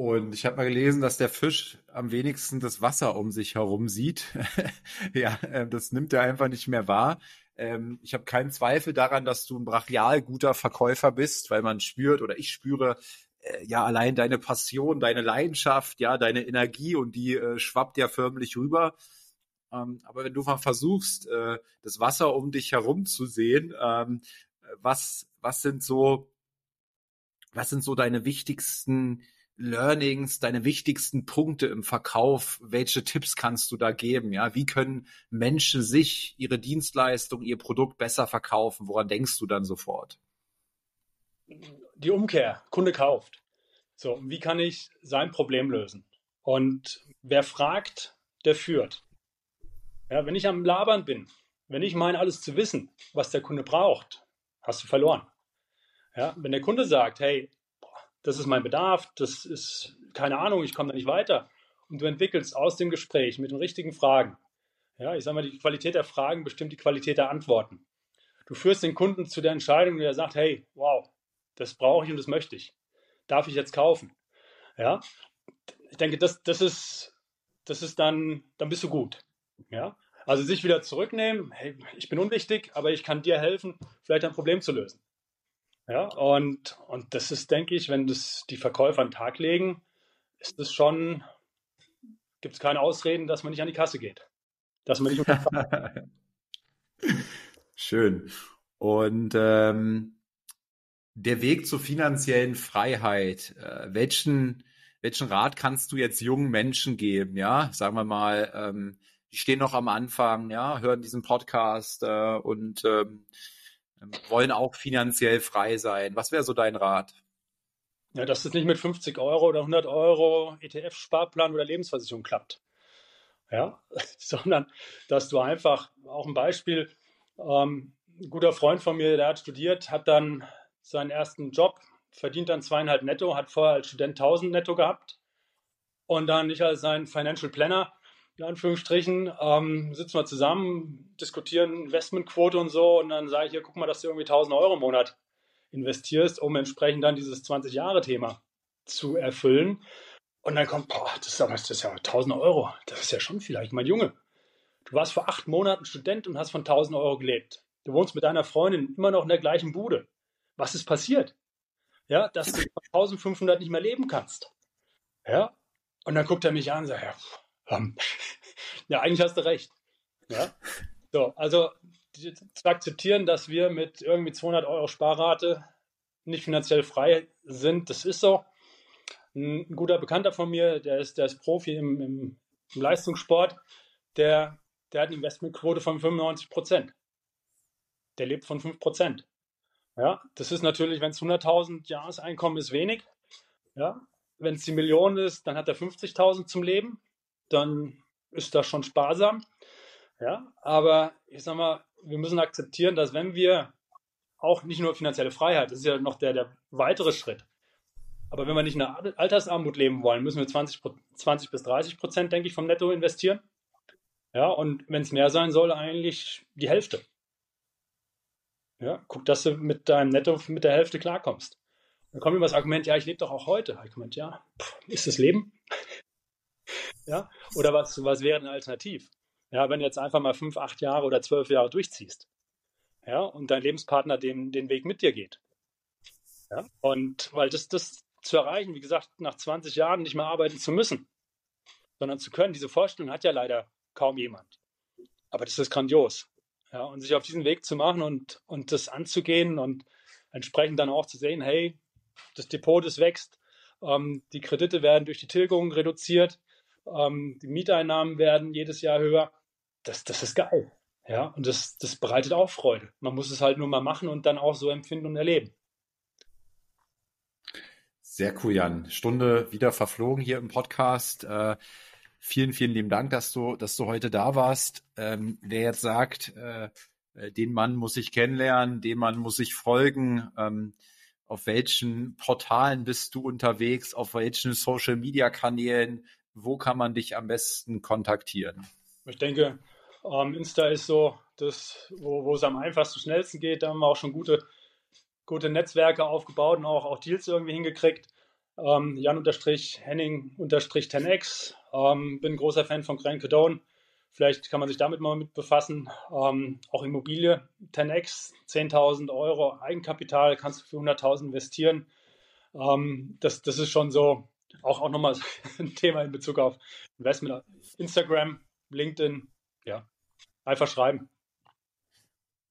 Speaker 2: Und ich habe mal gelesen, dass der Fisch am wenigsten das Wasser um sich herum sieht. ja, äh, das nimmt er einfach nicht mehr wahr. Ähm, ich habe keinen Zweifel daran, dass du ein brachial guter Verkäufer bist, weil man spürt oder ich spüre, äh, ja, allein deine Passion, deine Leidenschaft, ja, deine Energie und die äh, schwappt ja förmlich rüber. Ähm, aber wenn du mal versuchst, äh, das Wasser um dich herum zu sehen, ähm, was, was sind so, was sind so deine wichtigsten Learnings, deine wichtigsten Punkte im Verkauf? Welche Tipps kannst du da geben? Ja, wie können Menschen sich ihre Dienstleistung, ihr Produkt besser verkaufen? Woran denkst du dann sofort?
Speaker 3: Die Umkehr. Kunde kauft. So, wie kann ich sein Problem lösen? Und wer fragt, der führt. Ja, wenn ich am Labern bin, wenn ich meine, alles zu wissen, was der Kunde braucht, hast du verloren. Ja, wenn der Kunde sagt, hey, das ist mein Bedarf, das ist keine Ahnung, ich komme da nicht weiter. Und du entwickelst aus dem Gespräch mit den richtigen Fragen. Ja, ich sage mal, die Qualität der Fragen bestimmt die Qualität der Antworten. Du führst den Kunden zu der Entscheidung, der sagt, hey, wow, das brauche ich und das möchte ich. Darf ich jetzt kaufen? Ja, ich denke, das, das ist, das ist dann, dann bist du gut. Ja, also sich wieder zurücknehmen, hey, ich bin unwichtig, aber ich kann dir helfen, vielleicht ein Problem zu lösen. Ja, und, und das ist, denke ich, wenn das die Verkäufer an den Tag legen, ist es schon, gibt es keine Ausreden, dass man nicht an die Kasse geht. Dass man nicht
Speaker 2: Schön. Und ähm, der Weg zur finanziellen Freiheit, äh, welchen, welchen Rat kannst du jetzt jungen Menschen geben? Ja, sagen wir mal, ähm, die stehen noch am Anfang, ja, hören diesen Podcast äh, und ähm, ähm, wollen auch finanziell frei sein. Was wäre so dein Rat?
Speaker 3: Ja, dass es nicht mit 50 Euro oder 100 Euro ETF-Sparplan oder Lebensversicherung klappt. ja, sondern dass du einfach, auch ein Beispiel, ähm, ein guter Freund von mir, der hat studiert, hat dann seinen ersten Job, verdient dann zweieinhalb netto, hat vorher als Student 1000 netto gehabt und dann nicht als sein Financial Planner, in Anführungsstrichen, ähm, sitzen wir zusammen, diskutieren Investmentquote und so und dann sage ich hier, guck mal, dass du irgendwie 1000 Euro im Monat investierst, um entsprechend dann dieses 20-Jahre-Thema zu erfüllen. Und dann kommt, boah, das ist, das ist ja 1000 Euro, das ist ja schon vielleicht, mein Junge. Du warst vor acht Monaten Student und hast von 1000 Euro gelebt. Du wohnst mit deiner Freundin immer noch in der gleichen Bude. Was ist passiert? Ja, dass du von 1500 nicht mehr leben kannst. Ja, und dann guckt er mich an und sagt, ja, ähm, ja eigentlich hast du recht. Ja, so, also zu akzeptieren, dass wir mit irgendwie 200 Euro Sparrate nicht finanziell frei sind, das ist so. Ein guter Bekannter von mir, der ist, der ist Profi im, im, im Leistungssport, der, der hat eine Investmentquote von 95 Prozent. Der lebt von 5 Prozent. Ja, das ist natürlich, wenn es 100.000 Jahreseinkommen ist, wenig. Ja, wenn es die Million ist, dann hat er 50.000 zum Leben. Dann ist das schon sparsam. Ja, aber ich sag mal, wir müssen akzeptieren, dass wenn wir auch nicht nur finanzielle Freiheit, das ist ja noch der, der weitere Schritt. Aber wenn wir nicht in der Altersarmut leben wollen, müssen wir 20, 20 bis 30 Prozent, denke ich, vom Netto investieren. Ja, und wenn es mehr sein soll, eigentlich die Hälfte. Ja, guck, dass du mit deinem Netto mit der Hälfte klarkommst. Dann kommt immer das Argument, ja, ich lebe doch auch heute. Meine, ja, ist das Leben? Ja, oder was, was wäre eine Alternativ? Ja, wenn du jetzt einfach mal fünf, acht Jahre oder zwölf Jahre durchziehst, ja, und dein Lebenspartner den, den Weg mit dir geht. Ja, und weil das, das zu erreichen, wie gesagt, nach 20 Jahren nicht mehr arbeiten zu müssen, sondern zu können, diese Vorstellung hat ja leider kaum jemand. Aber das ist grandios. Ja, und sich auf diesen Weg zu machen und, und das anzugehen und entsprechend dann auch zu sehen, hey, das Depot, das wächst, ähm, die Kredite werden durch die Tilgung reduziert, ähm, die Mieteinnahmen werden jedes Jahr höher das, das ist geil. Ja, und das, das bereitet auch Freude. Man muss es halt nur mal machen und dann auch so empfinden und erleben.
Speaker 2: Sehr cool, Jan. Stunde wieder verflogen hier im Podcast. Äh, vielen, vielen lieben Dank, dass du, dass du heute da warst. Ähm, wer jetzt sagt, äh, äh den Mann muss ich kennenlernen, dem Mann muss ich folgen, ähm, auf welchen Portalen bist du unterwegs, auf welchen Social Media Kanälen, wo kann man dich am besten kontaktieren?
Speaker 3: Ich denke, ähm, Insta ist so das, wo, wo es am einfachsten, schnellsten geht. Da haben wir auch schon gute, gute Netzwerke aufgebaut und auch, auch Deals irgendwie hingekriegt. Ähm, Jan-Henning-10x. Ähm, bin großer Fan von Grand Cardone. Vielleicht kann man sich damit mal mit befassen. Ähm, auch Immobilie, 10x, 10.000 Euro Eigenkapital, kannst du für 100.000 investieren. Ähm, das, das ist schon so auch, auch nochmal ein Thema in Bezug auf Investment. Instagram, LinkedIn, ja, einfach schreiben.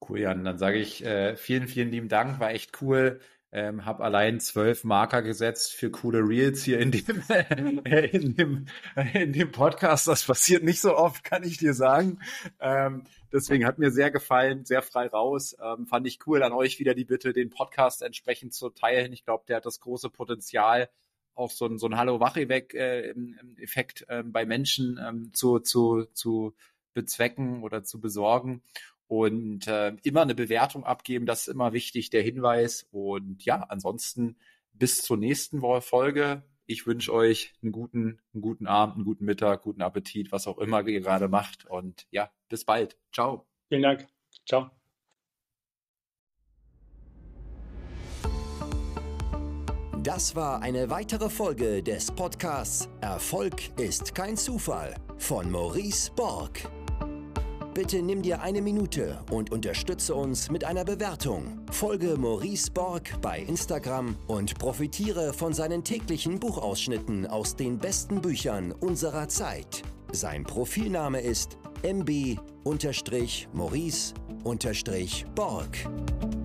Speaker 2: Cool, Jan. Dann sage ich äh, vielen, vielen lieben Dank. War echt cool. Ähm, habe allein zwölf Marker gesetzt für coole Reels hier in dem, in dem, in dem Podcast. Das passiert nicht so oft, kann ich dir sagen. Ähm, deswegen hat mir sehr gefallen, sehr frei raus. Ähm, fand ich cool an euch wieder die Bitte, den Podcast entsprechend zu teilen. Ich glaube, der hat das große Potenzial, auch so ein, so ein Hallo-Wache-Effekt äh, äh, bei Menschen ähm, zu, zu, zu bezwecken oder zu besorgen. Und äh, immer eine Bewertung abgeben, das ist immer wichtig, der Hinweis. Und ja, ansonsten bis zur nächsten Folge. Ich wünsche euch einen guten, einen guten Abend, einen guten Mittag, guten Appetit, was auch immer ihr gerade macht. Und ja, bis bald. Ciao.
Speaker 3: Vielen Dank. Ciao.
Speaker 1: Das war eine weitere Folge des Podcasts Erfolg ist kein Zufall von Maurice Borg. Bitte nimm dir eine Minute und unterstütze uns mit einer Bewertung. Folge Maurice Borg bei Instagram und profitiere von seinen täglichen Buchausschnitten aus den besten Büchern unserer Zeit. Sein Profilname ist mb-maurice-borg.